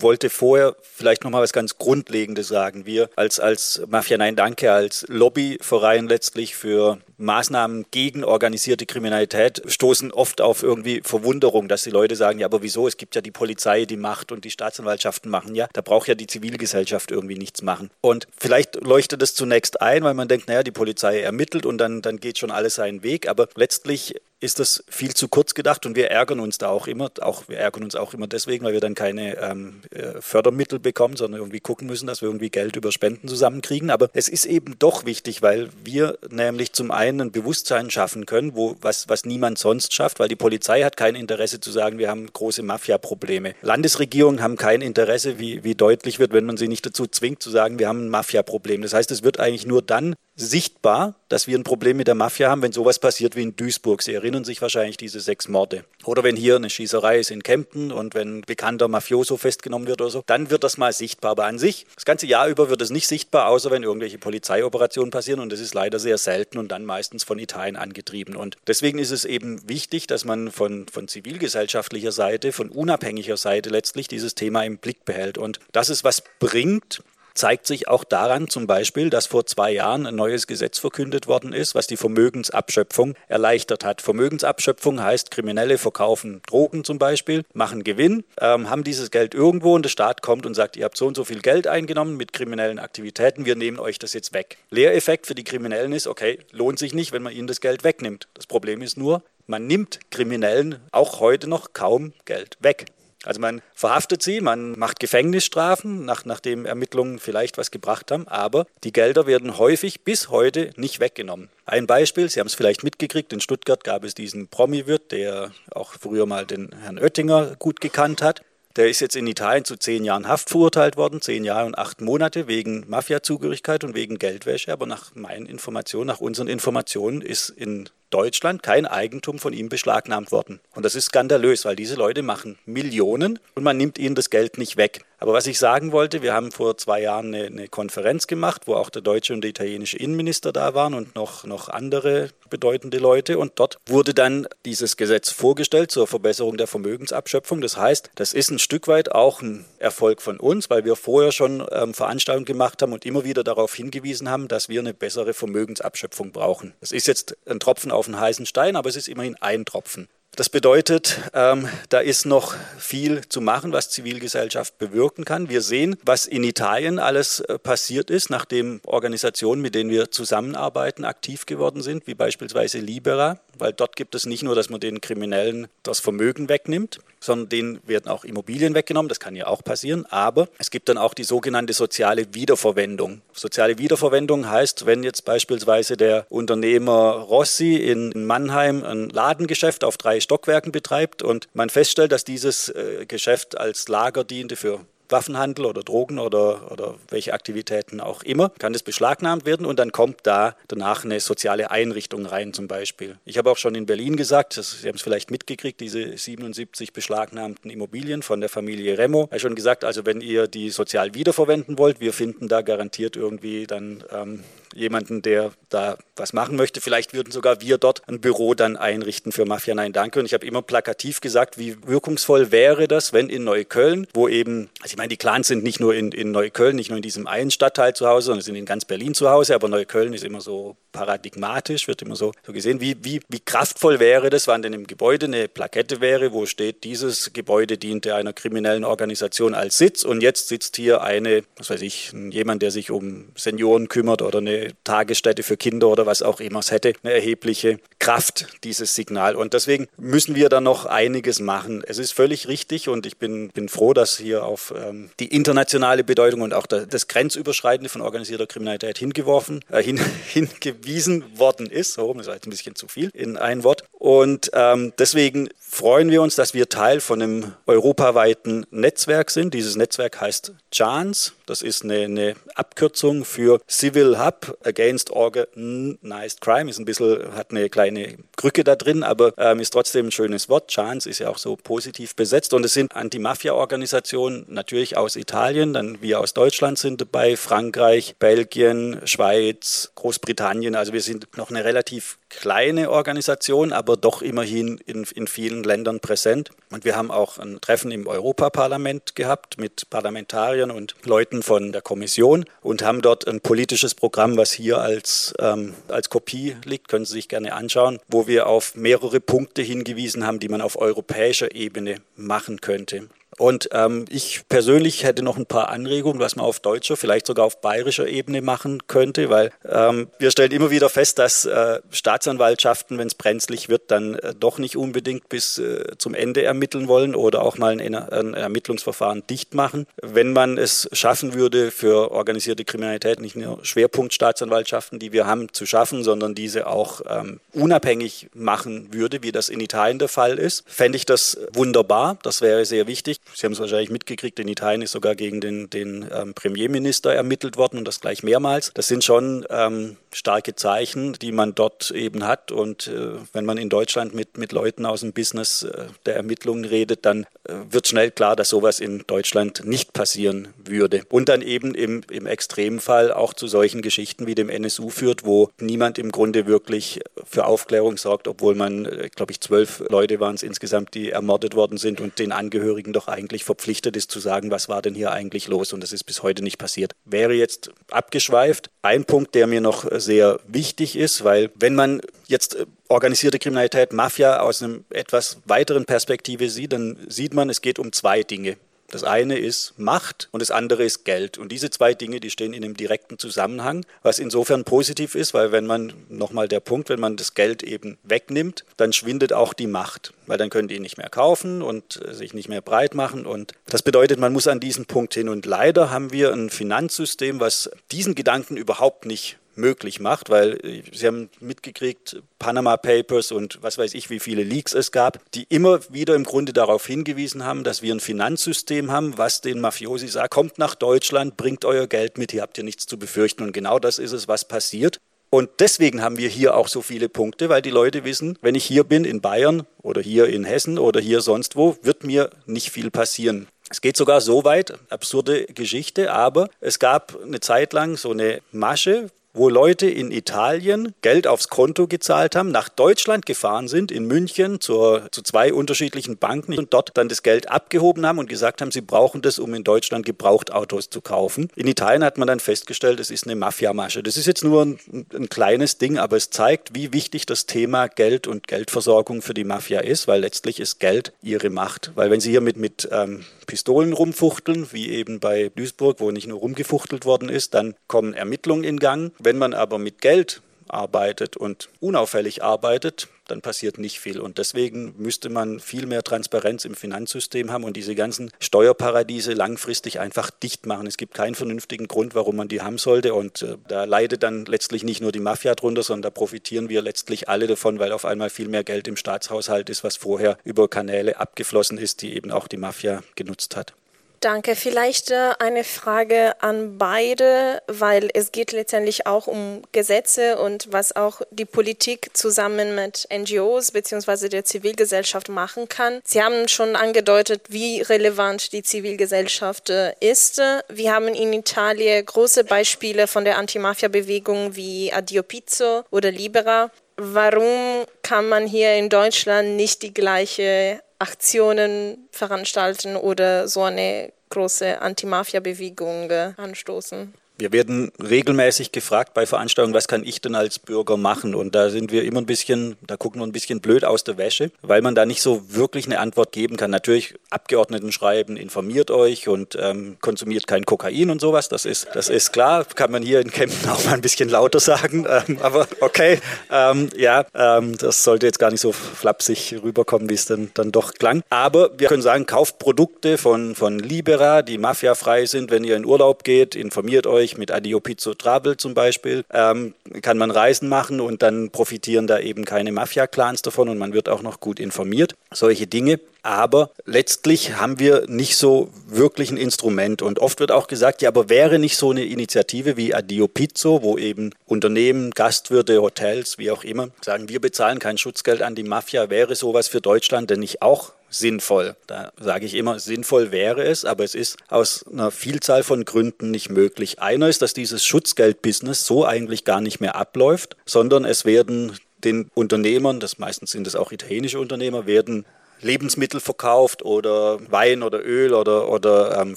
wollte vorher vielleicht noch mal was ganz Grundlegendes sagen. Wir als, als Mafia Nein Danke, als Lobbyverein letztlich für Maßnahmen gegen organisierte Kriminalität stoßen oft auf irgendwie Verwunderung, dass die Leute sagen, ja, aber wieso? Es gibt ja die Polizei, die macht und die Staatsanwaltschaften machen ja. Da braucht ja die Zivilgesellschaft irgendwie nichts machen. Und vielleicht leuchtet es zunächst ein, weil man denkt, naja, die Polizei ermittelt und dann, dann geht schon alles seinen Weg. Aber letztlich ist das viel zu kurz gedacht und wir ärgern uns da auch immer. Auch, wir ärgern uns auch immer deswegen, weil wir dann keine ähm, äh, Fördermittel bekommen, sondern irgendwie gucken müssen, dass wir irgendwie Geld über Spenden zusammenkriegen. Aber es ist eben doch wichtig, weil wir nämlich zum einen ein Bewusstsein schaffen können, wo, was, was niemand sonst schafft, weil die Polizei hat kein Interesse zu sagen, wir haben große Mafia-Probleme. Landesregierungen haben kein Interesse, wie, wie deutlich wird, wenn man sie nicht dazu zwingt, zu sagen, wir haben ein Mafia-Problem. Das heißt, es wird eigentlich nur dann sichtbar, dass wir ein Problem mit der Mafia haben, wenn sowas passiert wie in Duisburg. Sie erinnern sich wahrscheinlich diese sechs Morde. Oder wenn hier eine Schießerei ist in Kempten und wenn ein bekannter Mafioso festgenommen wird oder so, dann wird das mal sichtbar. Aber an sich, das ganze Jahr über wird es nicht sichtbar, außer wenn irgendwelche Polizeioperationen passieren und das ist leider sehr selten und dann meistens von Italien angetrieben. Und deswegen ist es eben wichtig, dass man von, von zivilgesellschaftlicher Seite, von unabhängiger Seite letztlich dieses Thema im Blick behält. Und dass es was bringt, zeigt sich auch daran zum Beispiel, dass vor zwei Jahren ein neues Gesetz verkündet worden ist, was die Vermögensabschöpfung erleichtert hat. Vermögensabschöpfung heißt, Kriminelle verkaufen Drogen zum Beispiel, machen Gewinn, ähm, haben dieses Geld irgendwo und der Staat kommt und sagt, ihr habt so und so viel Geld eingenommen mit kriminellen Aktivitäten, wir nehmen euch das jetzt weg. Lehreffekt für die Kriminellen ist, okay, lohnt sich nicht, wenn man ihnen das Geld wegnimmt. Das Problem ist nur, man nimmt Kriminellen auch heute noch kaum Geld weg. Also man verhaftet sie, man macht Gefängnisstrafen, nach, nachdem Ermittlungen vielleicht was gebracht haben, aber die Gelder werden häufig bis heute nicht weggenommen. Ein Beispiel, Sie haben es vielleicht mitgekriegt, in Stuttgart gab es diesen Promi-Wirt, der auch früher mal den Herrn Oettinger gut gekannt hat. Der ist jetzt in Italien zu zehn Jahren Haft verurteilt worden, zehn Jahre und acht Monate wegen Mafia-Zugehörigkeit und wegen Geldwäsche. Aber nach meinen Informationen, nach unseren Informationen ist in Deutschland kein Eigentum von ihm beschlagnahmt worden. Und das ist skandalös, weil diese Leute machen Millionen und man nimmt ihnen das Geld nicht weg. Aber was ich sagen wollte, wir haben vor zwei Jahren eine, eine Konferenz gemacht, wo auch der deutsche und der italienische Innenminister da waren und noch, noch andere bedeutende Leute. Und dort wurde dann dieses Gesetz vorgestellt zur Verbesserung der Vermögensabschöpfung. Das heißt, das ist ein Stück weit auch ein Erfolg von uns, weil wir vorher schon ähm, Veranstaltungen gemacht haben und immer wieder darauf hingewiesen haben, dass wir eine bessere Vermögensabschöpfung brauchen. Das ist jetzt ein Tropfen auf einen heißen Stein, aber es ist immerhin ein Tropfen. Das bedeutet, ähm, da ist noch viel zu machen, was Zivilgesellschaft bewirken kann. Wir sehen, was in Italien alles äh, passiert ist, nachdem Organisationen, mit denen wir zusammenarbeiten, aktiv geworden sind, wie beispielsweise Libera, weil dort gibt es nicht nur, dass man den Kriminellen das Vermögen wegnimmt, sondern denen werden auch Immobilien weggenommen, das kann ja auch passieren, aber es gibt dann auch die sogenannte soziale Wiederverwendung. Soziale Wiederverwendung heißt, wenn jetzt beispielsweise der Unternehmer Rossi in Mannheim ein Ladengeschäft auf drei Stockwerken betreibt und man feststellt, dass dieses äh, Geschäft als Lager diente für Waffenhandel oder Drogen oder, oder welche Aktivitäten auch immer, kann das beschlagnahmt werden und dann kommt da danach eine soziale Einrichtung rein zum Beispiel. Ich habe auch schon in Berlin gesagt, Sie haben es vielleicht mitgekriegt, diese 77 beschlagnahmten Immobilien von der Familie Remo. Ich habe schon gesagt, also wenn ihr die sozial wiederverwenden wollt, wir finden da garantiert irgendwie dann ähm, jemanden, der da was machen möchte. Vielleicht würden sogar wir dort ein Büro dann einrichten für Mafia Nein Danke. Und ich habe immer plakativ gesagt, wie wirkungsvoll wäre das, wenn in Neukölln, wo eben, also ich meine, die Clans sind nicht nur in, in Neukölln, nicht nur in diesem einen Stadtteil zu Hause, sondern sind in ganz Berlin zu Hause, aber Neukölln ist immer so paradigmatisch, wird immer so, so gesehen. Wie, wie, wie kraftvoll wäre das, wenn denn im Gebäude eine Plakette wäre, wo steht, dieses Gebäude diente einer kriminellen Organisation als Sitz und jetzt sitzt hier eine, was weiß ich, jemand, der sich um Senioren kümmert oder eine Tagesstätte für Kinder oder was auch immer. Es hätte eine erhebliche Kraft, dieses Signal. Und deswegen müssen wir da noch einiges machen. Es ist völlig richtig und ich bin, bin froh, dass hier auf ähm, die internationale Bedeutung und auch das Grenzüberschreitende von organisierter Kriminalität hingeworfen, äh, hin, hingewiesen worden ist. So, das war jetzt ein bisschen zu viel in ein Wort. Und ähm, deswegen freuen wir uns, dass wir Teil von einem europaweiten Netzwerk sind. Dieses Netzwerk heißt CHANS. Das ist eine, eine Abkürzung für Civil Hub Against Organized Crime. Ist ein bisschen, hat eine kleine Krücke da drin, aber ähm, ist trotzdem ein schönes Wort. CHANS ist ja auch so positiv besetzt. Und es sind Anti-Mafia-Organisationen, natürlich aus Italien, dann wir aus Deutschland sind dabei, Frankreich, Belgien, Schweiz, Großbritannien. Also wir sind noch eine relativ kleine Organisation, aber doch immerhin in, in vielen Ländern präsent. Und wir haben auch ein Treffen im Europaparlament gehabt mit Parlamentariern und Leuten von der Kommission und haben dort ein politisches Programm, was hier als, ähm, als Kopie liegt, können Sie sich gerne anschauen, wo wir auf mehrere Punkte hingewiesen haben, die man auf europäischer Ebene machen könnte. Und ähm, ich persönlich hätte noch ein paar Anregungen, was man auf deutscher, vielleicht sogar auf bayerischer Ebene machen könnte, weil ähm, wir stellen immer wieder fest, dass äh, Staatsanwaltschaften, wenn es brenzlig wird, dann äh, doch nicht unbedingt bis äh, zum Ende ermitteln wollen oder auch mal ein, ein, Ermittlungsverfahren dicht machen. Wenn man es schaffen würde, für organisierte Kriminalität nicht nur Schwerpunktstaatsanwaltschaften, die wir haben, zu schaffen, sondern diese auch ähm, unabhängig machen würde, wie das in Italien der Fall ist, fände ich das wunderbar. Das wäre sehr wichtig. Sie haben es wahrscheinlich mitgekriegt, in Italien ist sogar gegen den, den ähm, Premierminister ermittelt worden und das gleich mehrmals. Das sind schon ähm, starke Zeichen, die man dort eben hat. Und äh, wenn man in Deutschland mit, mit Leuten aus dem Business äh, der Ermittlungen redet, dann äh, wird schnell klar, dass sowas in Deutschland nicht passieren würde. Und dann eben im, im Extremfall auch zu solchen Geschichten wie dem NSU führt, wo niemand im Grunde wirklich für Aufklärung sorgt, obwohl man, äh, glaube ich, zwölf Leute waren es insgesamt, die ermordet worden sind und den Angehörigen doch eigentlich verpflichtet ist zu sagen, was war denn hier eigentlich los. Und das ist bis heute nicht passiert. Wäre jetzt abgeschweift. Ein Punkt, der mir noch sehr wichtig ist, weil wenn man jetzt äh, organisierte Kriminalität, Mafia aus einem etwas weiteren Perspektive sieht, dann sieht man, es geht um zwei Dinge. Das eine ist Macht und das andere ist Geld. Und diese zwei Dinge, die stehen in einem direkten Zusammenhang, was insofern positiv ist, weil wenn man, nochmal der Punkt, wenn man das Geld eben wegnimmt, dann schwindet auch die Macht, weil dann können die nicht mehr kaufen und äh, sich nicht mehr breit machen. Und das bedeutet, man muss an diesen Punkt hin. Und leider haben wir ein Finanzsystem, was diesen Gedanken überhaupt nicht möglich macht, weil äh, Sie haben mitgekriegt, Panama Papers und was weiß ich, wie viele Leaks es gab, die immer wieder im Grunde darauf hingewiesen haben, dass wir ein Finanzsystem haben, was den Mafiosi sagt, kommt nach Deutschland, bringt euer Geld mit, hier habt ihr nichts zu befürchten. Und genau das ist es, was passiert. Und deswegen haben wir hier auch so viele Punkte, weil die Leute wissen, wenn ich hier bin in Bayern oder hier in Hessen oder hier sonst wo, wird mir nicht viel passieren. Es geht sogar so weit, absurde Geschichte, aber es gab eine Zeit lang so eine Masche wo Leute in Italien Geld aufs Konto gezahlt haben, nach Deutschland gefahren sind, in München zur, zu zwei unterschiedlichen Banken und dort dann das Geld abgehoben haben und gesagt haben, sie brauchen das, um in Deutschland Gebrauchtautos zu kaufen. In Italien hat man dann festgestellt, es ist eine Mafiamasche. Das ist jetzt nur ein, ein kleines Ding, aber es zeigt, wie wichtig das Thema Geld und Geldversorgung für die Mafia ist, weil letztlich ist Geld ihre Macht. Weil wenn sie hier mit, mit ähm, Pistolen rumfuchteln, wie eben bei Duisburg, wo nicht nur rumgefuchtelt worden ist, dann kommen Ermittlungen in Gang. Wenn man aber mit Geld arbeitet und unauffällig arbeitet, dann passiert nicht viel. Und deswegen müsste man viel mehr Transparenz im Finanzsystem haben und diese ganzen Steuerparadiese langfristig einfach dicht machen. Es gibt keinen vernünftigen Grund, warum man die haben sollte. Und äh, da leidet dann letztlich nicht nur die Mafia drunter, sondern da profitieren wir letztlich alle davon, weil auf einmal viel mehr Geld im Staatshaushalt ist, was vorher über Kanäle abgeflossen ist, die eben auch die Mafia genutzt hat. Danke. Vielleicht äh, eine Frage an beide, weil es geht letztendlich auch um Gesetze und was auch die Politik zusammen mit NGOs bzw. der Zivilgesellschaft machen kann. Sie haben schon angedeutet, wie relevant die Zivilgesellschaft äh, ist. Wir haben in Italien große Beispiele von der Anti-Mafia-Bewegung wie Addio Pizzo oder Libera. Warum kann man hier in Deutschland nicht die gleiche Aktionen veranstalten oder so eine große Anti-Mafia-Bewegung äh, anstoßen. Wir werden regelmäßig gefragt bei Veranstaltungen, was kann ich denn als Bürger machen? Und da sind wir immer ein bisschen, da gucken wir ein bisschen blöd aus der Wäsche, weil man da nicht so wirklich eine Antwort geben kann. Natürlich Abgeordneten schreiben, informiert euch und ähm, konsumiert kein Kokain und sowas. Das ist, das ist klar. Kann man hier in Kempten auch mal ein bisschen lauter sagen. Ähm, aber okay, ähm, ja, ähm, das sollte jetzt gar nicht so flapsig rüberkommen, wie es dann, dann doch klang. Aber wir können sagen, kauft Produkte von, von Libera, die mafiafrei sind, wenn ihr in Urlaub geht, informiert euch Österreich mit Adio Pizzo Travel zum Beispiel, ähm, kann man Reisen machen und dann profitieren da eben keine Mafia-Clans davon und man wird auch noch gut informiert. Solche Dinge. Aber letztlich haben wir nicht so wirklich ein Instrument. Und oft wird auch gesagt, ja, aber wäre nicht so eine Initiative wie Adio Pizzo, wo eben Unternehmen, Gastwirte, Hotels, wie auch immer, sagen, wir bezahlen kein Schutzgeld an die Mafia, wäre sowas für Deutschland denn nicht auch sinnvoll. Da sage ich immer, sinnvoll wäre es, aber es ist aus einer Vielzahl von Gründen nicht möglich. Einer ist, dass dieses Schutzgeldbusiness so eigentlich gar nicht mehr abläuft, sondern es werden den Unternehmern, das meistens sind es auch italienische Unternehmer, werden Lebensmittel verkauft oder Wein oder Öl oder, oder ähm,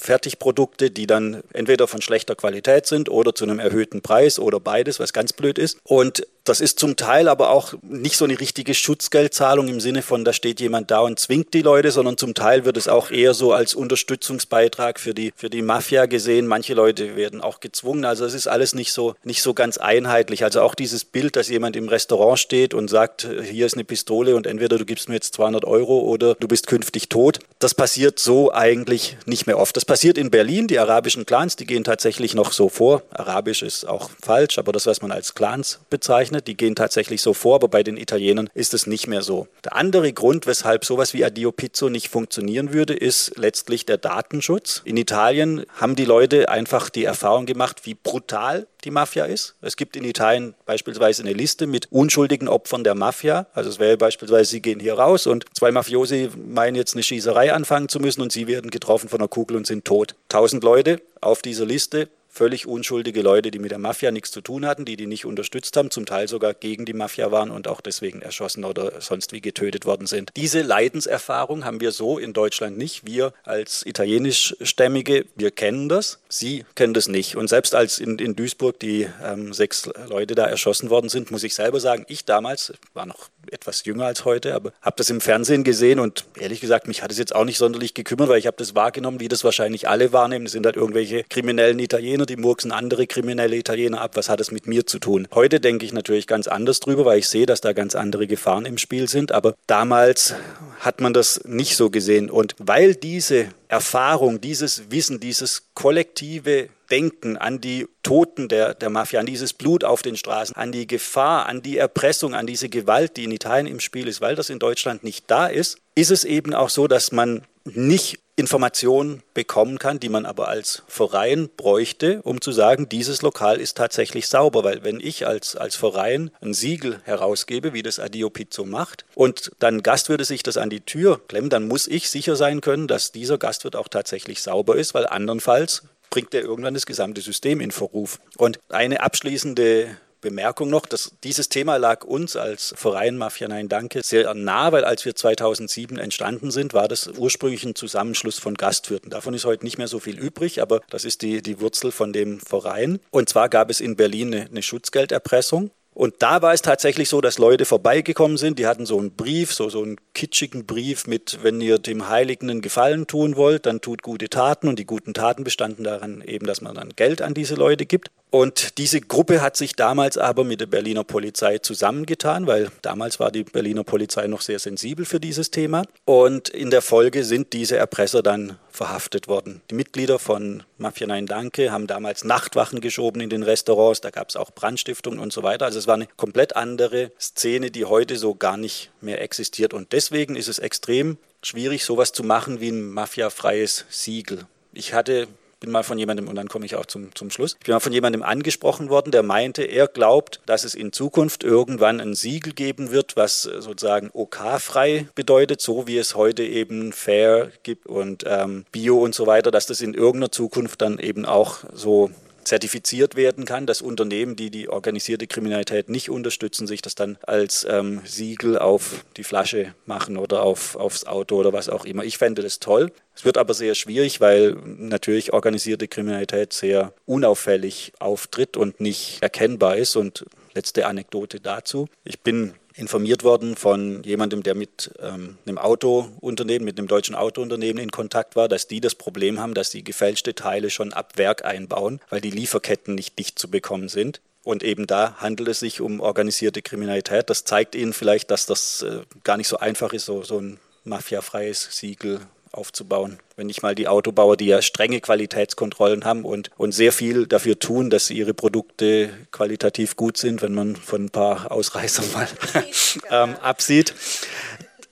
Fertigprodukte, die dann entweder von schlechter Qualität sind oder zu einem erhöhten Preis oder beides, was ganz blöd ist. Und das ist zum Teil aber auch nicht so eine richtige Schutzgeldzahlung im Sinne von, da steht jemand da und zwingt die Leute, sondern zum Teil wird es auch eher so als Unterstützungsbeitrag für die, für die Mafia gesehen. Manche Leute werden auch gezwungen. Also es ist alles nicht so, nicht so ganz einheitlich. Also auch dieses Bild, dass jemand im Restaurant steht und sagt, hier ist eine Pistole und entweder du gibst mir jetzt 200 Euro oder du bist künftig tot. Das passiert so eigentlich nicht mehr oft. Das passiert in Berlin. Die arabischen Clans, die gehen tatsächlich noch so vor. Arabisch ist auch falsch, aber das, was man als Clans bezeichnet, bezeichnet. Die gehen tatsächlich so vor, aber bei den Italienern ist es nicht mehr so. Der andere Grund, weshalb sowas wie Adio Pizzo nicht funktionieren würde, ist letztlich der Datenschutz. In Italien haben die Leute einfach die Erfahrung gemacht, wie brutal die Mafia ist. Es gibt in Italien beispielsweise eine Liste mit unschuldigen Opfern der Mafia. Also es wäre beispielsweise, sie gehen hier raus und zwei Mafiosi meinen jetzt eine Schießerei anfangen zu müssen und sie werden getroffen von einer Kugel und sind tot. Tausend Leute auf dieser Liste, völlig unschuldige Leute, die mit der Mafia nichts zu tun hatten, die die nicht unterstützt haben, zum Teil sogar gegen die Mafia waren und auch deswegen erschossen oder sonst wie getötet worden sind. Diese Leidenserfahrung haben wir so in Deutschland nicht. Wir als italienischstämmige, wir kennen das. Sie kennen das nicht. Und selbst als in, in Duisburg die ähm, sechs Leute da erschossen worden sind, muss ich selber sagen, ich damals war noch etwas jünger als heute, aber habe das im Fernsehen gesehen und ehrlich gesagt, mich hat es jetzt auch nicht sonderlich gekümmert, weil ich habe das wahrgenommen, wie das wahrscheinlich alle wahrnehmen. Es sind halt irgendwelche kriminellen Italiener, die murksen andere kriminelle Italiener ab. Was hat es mit mir zu tun? Heute denke ich natürlich ganz anders drüber, weil ich sehe, dass da ganz andere Gefahren im Spiel sind. Aber damals hat man das nicht so gesehen. Und weil diese Erfahrung, dieses Wissen, dieses kollektive Denken an die Toten der, der Mafia, an dieses Blut auf den Straßen, an die Gefahr, an die Erpressung, an diese Gewalt, die in Italien im Spiel ist, weil das in Deutschland nicht da ist, ist es eben auch so, dass man nicht Informationen bekommen kann, die man aber als Verein bräuchte, um zu sagen, dieses Lokal ist tatsächlich sauber. Weil wenn ich als, als Verein ein Siegel herausgebe, wie das Adio Pizzo macht, und dann Gast würde sich das an die Tür klemmen, dann muss ich sicher sein können, dass dieser Gastwirt auch tatsächlich sauber ist, weil andernfalls bringt er irgendwann das gesamte System in Verruf. Und eine abschließende Bemerkung noch, dass dieses Thema lag uns als Verein Mafia Nein Danke sehr nah, weil als wir 2007 entstanden sind, war das ursprünglich ein Zusammenschluss von Gastwirten. Davon ist heute nicht mehr so viel übrig, aber das ist die, die Wurzel von dem Verein. Und zwar gab es in Berlin eine, eine Schutzgelderpressung. Und da war es tatsächlich so, dass Leute vorbeigekommen sind, die hatten so einen Brief, so, so einen kitschigen Brief mit, wenn ihr dem Heiligen einen Gefallen tun wollt, dann tut gute Taten. Und die guten Taten bestanden daran eben, dass man dann Geld an diese Leute gibt. Und diese Gruppe hat sich damals aber mit der Berliner Polizei zusammengetan, weil damals war die Berliner Polizei noch sehr sensibel für dieses Thema. Und in der Folge sind diese Erpresser dann verhaftet worden. Die Mitglieder von Mafia Nein Danke haben damals Nachtwachen geschoben in den Restaurants, da gab es auch Brandstiftungen und so weiter. Also es war eine komplett andere Szene, die heute so gar nicht mehr existiert. Und deswegen ist es extrem schwierig, sowas zu machen wie ein mafiafreies Siegel. Ich hatte bin mal von jemandem, und dann komme ich auch zum, zum Schluss, ich bin mal von jemandem angesprochen worden, der meinte, er glaubt, dass es in Zukunft irgendwann ein Siegel geben wird, was sozusagen OK-frei bedeutet, so wie es heute eben Fair gibt und ähm, Bio und so weiter, dass das in irgendeiner Zukunft dann eben auch so zertifiziert werden kann, dass Unternehmen, die die organisierte Kriminalität nicht unterstützen, sich das dann als ähm, Siegel auf die Flasche machen oder auf, aufs Auto oder was auch immer. Ich fände das toll. Es wird aber sehr schwierig, weil natürlich organisierte Kriminalität sehr unauffällig auftritt und nicht erkennbar ist. Und letzte Anekdote dazu. Ich bin informiert worden von jemandem, der mit ähm, einem Autounternehmen, mit einem deutschen Autounternehmen in Kontakt war, dass die das Problem haben, dass sie gefälschte Teile schon ab Werk einbauen, weil die Lieferketten nicht dicht zu bekommen sind. Und eben da handelt es sich um organisierte Kriminalität. Das zeigt Ihnen vielleicht, dass das äh, gar nicht so einfach ist, so, so ein mafiafreies Siegel aufzubauen. Wenn nicht mal die Autobauer, die ja strenge Qualitätskontrollen haben und, und sehr viel dafür tun, dass ihre Produkte qualitativ gut sind, wenn man von ein paar Ausreißern mal ähm, absieht.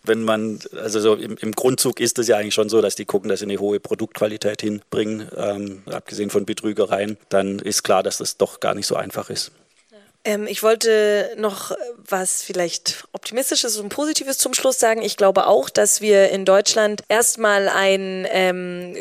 Wenn man, also so im, im, Grundzug ist es ja eigentlich schon so, dass die gucken, dass sie eine hohe Produktqualität hinbringen, ähm, abgesehen von Betrügereien, dann ist klar, dass das doch gar nicht so einfach ist. Ähm, ich wollte noch was vielleicht Optimistisches und Positives zum Schluss sagen. Ich glaube auch, dass wir in Deutschland erstmal ein ähm,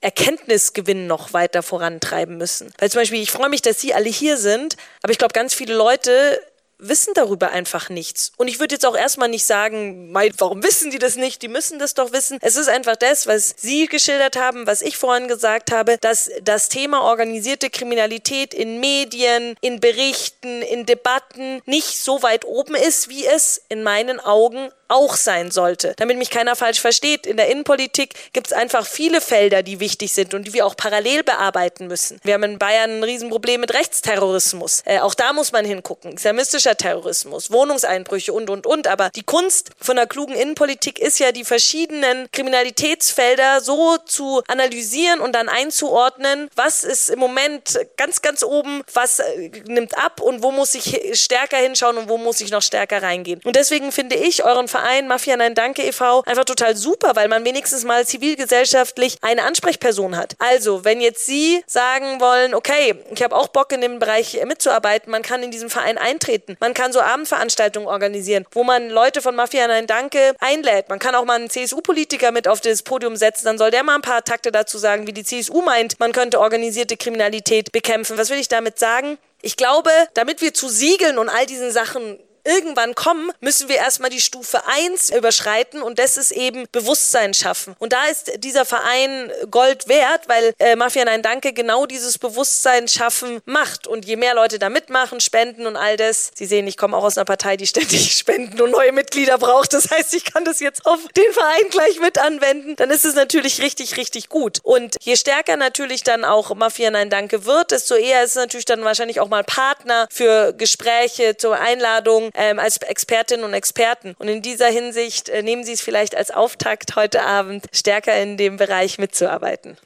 Erkenntnisgewinn noch weiter vorantreiben müssen. Weil zum Beispiel, ich freue mich, dass Sie alle hier sind, aber ich glaube, ganz viele Leute wissen darüber einfach nichts. Und ich würde jetzt auch erstmal nicht sagen, warum wissen die das nicht? Die müssen das doch wissen. Es ist einfach das, was Sie geschildert haben, was ich vorhin gesagt habe, dass das Thema organisierte Kriminalität in Medien, in Berichten, in Debatten nicht so weit oben ist, wie es in meinen Augen auch sein sollte. Damit mich keiner falsch versteht, in der Innenpolitik gibt es einfach viele Felder, die wichtig sind und die wir auch parallel bearbeiten müssen. Wir haben in Bayern ein Riesenproblem mit Rechtsterrorismus. Äh, auch da muss man hingucken. Islamistischer Terrorismus, Wohnungseinbrüche und, und, und. Aber die Kunst von einer klugen Innenpolitik ist ja, die verschiedenen Kriminalitätsfelder so zu analysieren und dann einzuordnen, was ist im Moment ganz, ganz oben, was äh, nimmt ab und wo muss ich stärker hinschauen und wo muss ich noch stärker reingehen. Und deswegen finde ich euren Verein Mafia Nein Danke e.V. einfach total super, weil man wenigstens mal zivilgesellschaftlich eine Ansprechperson hat. Also, wenn jetzt Sie sagen wollen, okay, ich habe auch Bock in dem Bereich mitzuarbeiten, man kann in diesem Verein eintreten. Man kann so Abendveranstaltungen organisieren, wo man Leute von Mafia Nein Danke einlädt. Man kann auch mal einen CSU-Politiker mit auf das Podium setzen, dann soll der mal ein paar Takte dazu sagen, wie die CSU meint, man könnte organisierte Kriminalität bekämpfen. Was will ich damit sagen? Ich glaube, damit wir zu Siegeln und all diesen Sachen irgendwann kommen, müssen wir erstmal die Stufe 1 überschreiten und das ist eben Bewusstsein schaffen. Und da ist dieser Verein Gold wert, weil äh, Mafia Nein Danke genau dieses Bewusstsein schaffen macht. Und je mehr Leute da mitmachen, spenden und all das, Sie sehen, ich komme auch aus einer Partei, die ständig Spenden und neue Mitglieder braucht. Das heißt, ich kann das jetzt auf den Verein gleich mit anwenden. Dann ist es natürlich richtig, richtig gut. Und je stärker natürlich dann auch Mafia Nein Danke wird, desto eher ist es natürlich dann wahrscheinlich auch mal Partner für Gespräche zur Einladung ähm, als Expertinnen und Experten. Und in dieser Hinsicht äh, nehmen Sie es vielleicht als Auftakt heute Abend, stärker in dem Bereich mitzuarbeiten.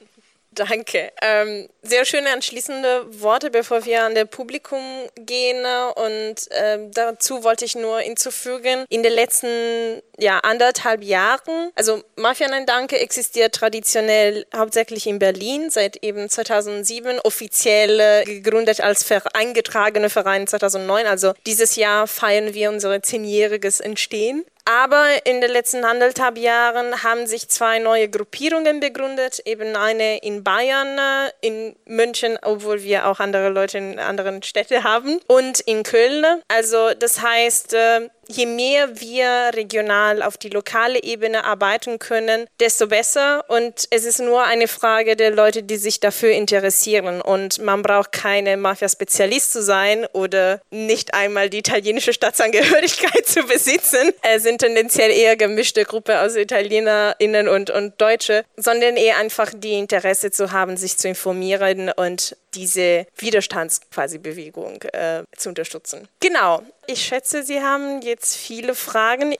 Danke. Ähm, sehr schöne anschließende Worte, bevor wir an der Publikum gehen. Und äh, dazu wollte ich nur hinzufügen, in den letzten ja, anderthalb Jahren, also Mafia Nein Danke existiert traditionell hauptsächlich in Berlin, seit eben 2007, offiziell äh, gegründet als eingetragene Verein 2009. Also dieses Jahr feiern wir unser zehnjähriges Entstehen. Aber in den letzten anderthalb Jahren haben sich zwei neue Gruppierungen begründet, eben eine in Bayern, äh, in München, obwohl wir auch andere Leute in anderen Städten haben, und in Köln. Also das heißt, äh, je mehr wir regional auf die lokale Ebene arbeiten können, desto besser. Und es ist nur eine Frage der Leute, die sich dafür interessieren. Und man braucht keine Mafia-Spezialist zu sein oder nicht einmal die italienische Staatsangehörigkeit zu besitzen. Es sind tendenziell eher gemischte Gruppe aus ItalienerInnen und, und Deutsche, sondern eher einfach die Interesse zu haben, sich zu informieren und diese Widerstandsquasi-Bewegung äh, zu unterstützen. Genau. Ich schätze, Sie haben jetzt viele Fragen.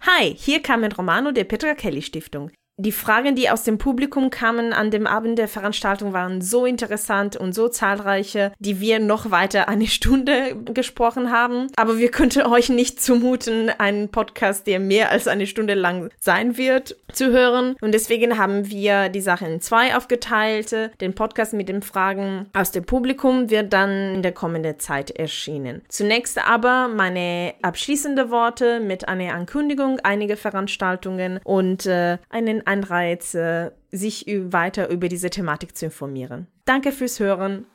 Hi, hier Carmen Romano der Petra Kelly Stiftung die Fragen, die aus dem Publikum kamen an dem Abend der Veranstaltung, waren so interessant und so zahlreiche, die wir noch weiter eine Stunde gesprochen haben. Aber wir könnten euch nicht zumuten, einen Podcast, der mehr als eine Stunde lang sein wird, zu hören. Und deswegen haben wir die Sache in zwei aufgeteilt. Den Podcast mit den Fragen aus dem Publikum wird dann in der kommenden Zeit erschienen. Zunächst aber meine abschließende Worte mit einer Ankündigung einiger Veranstaltungen und äh, einen Anreiz, sich weiter über diese Thematik zu informieren. Danke fürs Hören.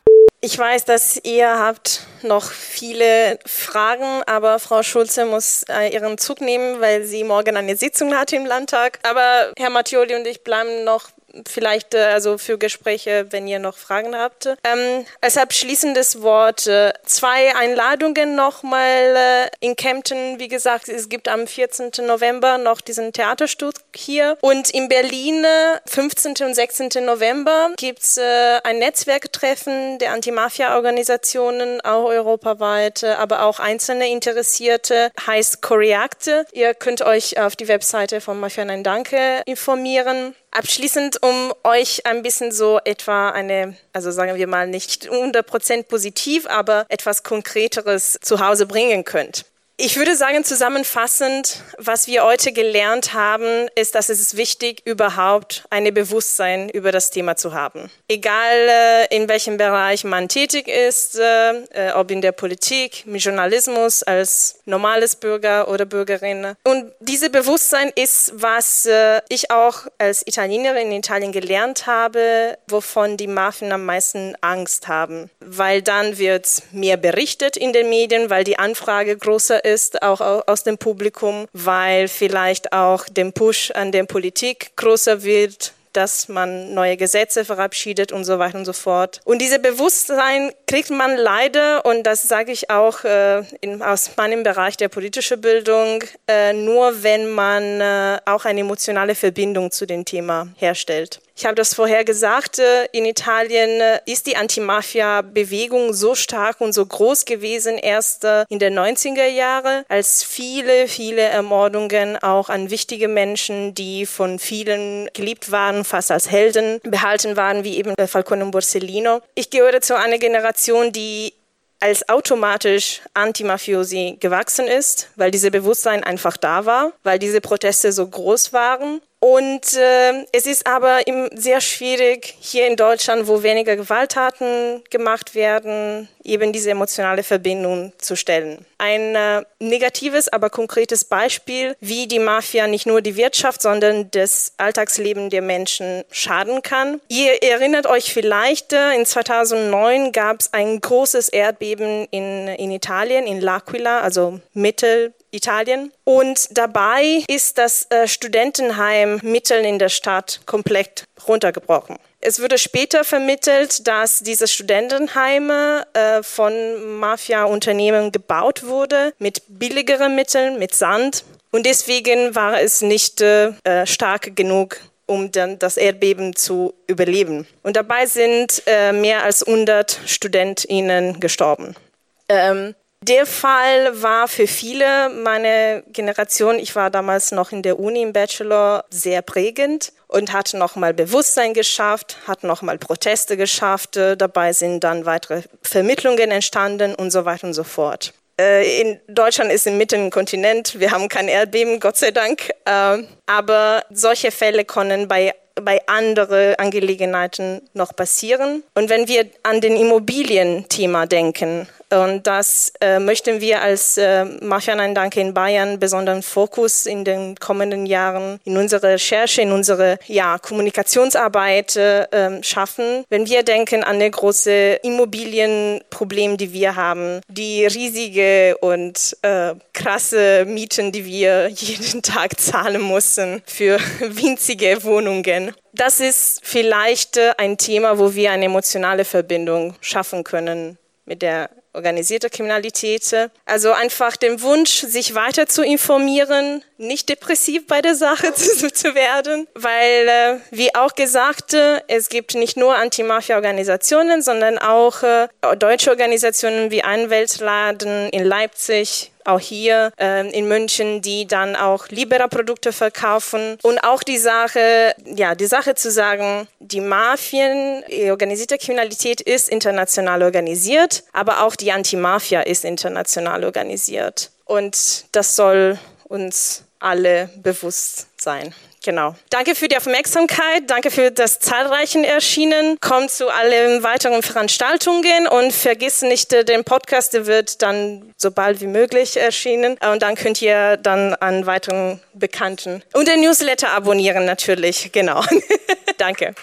Ich weiß, dass ihr habt noch viele Fragen, aber Frau Schulze muss äh, ihren Zug nehmen, weil sie morgen eine Sitzung hat im Landtag. Aber Herr Mattioli und ich bleiben noch vielleicht äh, also für Gespräche, wenn ihr noch Fragen habt. Ähm, als abschließendes Wort äh, zwei Einladungen nochmal äh, in Kempten. Wie gesagt, es gibt am 14. November noch diesen Theaterstück hier und in Berlin 15. und 16. November gibt's äh, ein Netzwerktreffen der Anti-Mafia-Organisationen, auch europaweit, aber auch einzelne Interessierte, heißt Koreakte. Ihr könnt euch auf die Webseite von Mafia Nein Danke informieren. Abschließend, um euch ein bisschen so etwa eine, also sagen wir mal nicht 100% positiv, aber etwas Konkreteres zu Hause bringen könnt. Ich würde sagen, zusammenfassend, was wir heute gelernt haben, ist, dass es ist wichtig, überhaupt ein Bewusstsein über das Thema zu haben. Egal, äh, in welchem Bereich man tätig ist, äh, äh, ob in der Politik, im Journalismus, als normales Bürger oder Bürgerin. Und dieses Bewusstsein ist, was ich auch als Italienerin in Italien gelernt habe, wovon die Mafien am meisten Angst haben. weil dann wird mehr berichtet in den Medien, weil die Anfrage größer ist, auch aus dem Publikum, weil vielleicht auch der Push an der Politik größer wird, dass man neue Gesetze verabschiedet und so weiter und so fort. Und diese Bewusstsein kriegt man leider, und das sage ich auch äh, in, aus meinem Bereich der politischen Bildung, äh, nur wenn man äh, auch eine emotionale Verbindung zu dem Thema herstellt. Ich habe das vorher gesagt, äh, in Italien äh, ist die Anti-Mafia-Bewegung so stark und so groß gewesen erst äh, in den 90er Jahren, als viele, viele Ermordungen auch an wichtige Menschen, die von vielen geliebt waren, fast als Helden behalten waren, wie eben Falcone und Borsellino. Ich gehöre zu einer Generation, die als automatisch Anti-Mafiosi gewachsen ist, weil diese Bewusstsein einfach da war, weil diese Proteste so groß waren und äh, es ist aber sehr schwierig, hier in Deutschland, wo weniger Gewalttaten gemacht werden, eben diese emotionale Verbindung zu stellen. Ein äh, negatives, aber konkretes Beispiel, wie die Mafia nicht nur die Wirtschaft, sondern das Alltagsleben der Menschen schaden kann. Ihr erinnert euch vielleicht, äh, in 2009 gab es ein großes Erdbeben in, in Italien, in L'Aquila, also Mittel Italien. Und dabei ist das äh, Studentenheim mitten in der Stadt komplett runtergebrochen. Es wurde später vermittelt, dass diese Studentenheime äh, von Mafia-Unternehmen gebaut wurde mit billigeren Mitteln, mit Sand. Und deswegen war es nicht äh, äh stark genug, um dann das Erdbeben zu überleben. Und dabei sind äh, mehr als 100 Studentinnen gestorben. Ähm, der Fall war für viele meine Generation, ich war damals noch in der Uni im Bachelor, sehr prägend und hat nochmal Bewusstsein geschafft, hat nochmal Proteste geschafft. Dabei sind dann weitere Vermittlungen entstanden und so weiter und so fort. Äh, in Deutschland ist im Mitten Kontinent, wir haben kein Erdbeben, Gott sei Dank. Äh, aber solche Fälle können bei bei anderen Angelegenheiten noch passieren. Und wenn wir an den Immobilienthema denken, und das äh, möchten wir als äh, Mafia Nein Danke in Bayern besonderen Fokus in den kommenden Jahren in unserer Recherche, in unsere ja, Kommunikationsarbeit äh, ähm, schaffen. Wenn wir denken an das große Immobilienproblem, die wir haben, die riesige und äh, krasse Mieten, die wir jeden Tag zahlen müssen für winzige Wohnungen. Das ist vielleicht äh, ein Thema, wo wir eine emotionale Verbindung schaffen können mit der organisierte Kriminalität. Also einfach den Wunsch, sich weiter zu informieren, nicht depressiv bei der Sache zu, zu werden, weil, äh, wie auch gesagt, äh, es gibt nicht nur Anti-Mafia-Organisationen, sondern auch äh, deutsche Organisationen wie Einweltladen in Leipzig, auch hier äh, in München, die dann auch Libera-Produkte verkaufen. Und auch die Sache, ja, die Sache zu sagen, die Mafien, die organisierte Kriminalität ist international organisiert, aber auch die Anti-Mafia ist international organisiert. Und das soll uns alle bewusst sein. Genau. Danke für die Aufmerksamkeit. Danke für das zahlreiche Erschienen. Kommt zu allen weiteren Veranstaltungen und vergiss nicht, äh, den Podcast der wird dann so bald wie möglich erschienen. Und dann könnt ihr dann an weiteren Bekannten und den Newsletter abonnieren natürlich. Genau. Danke.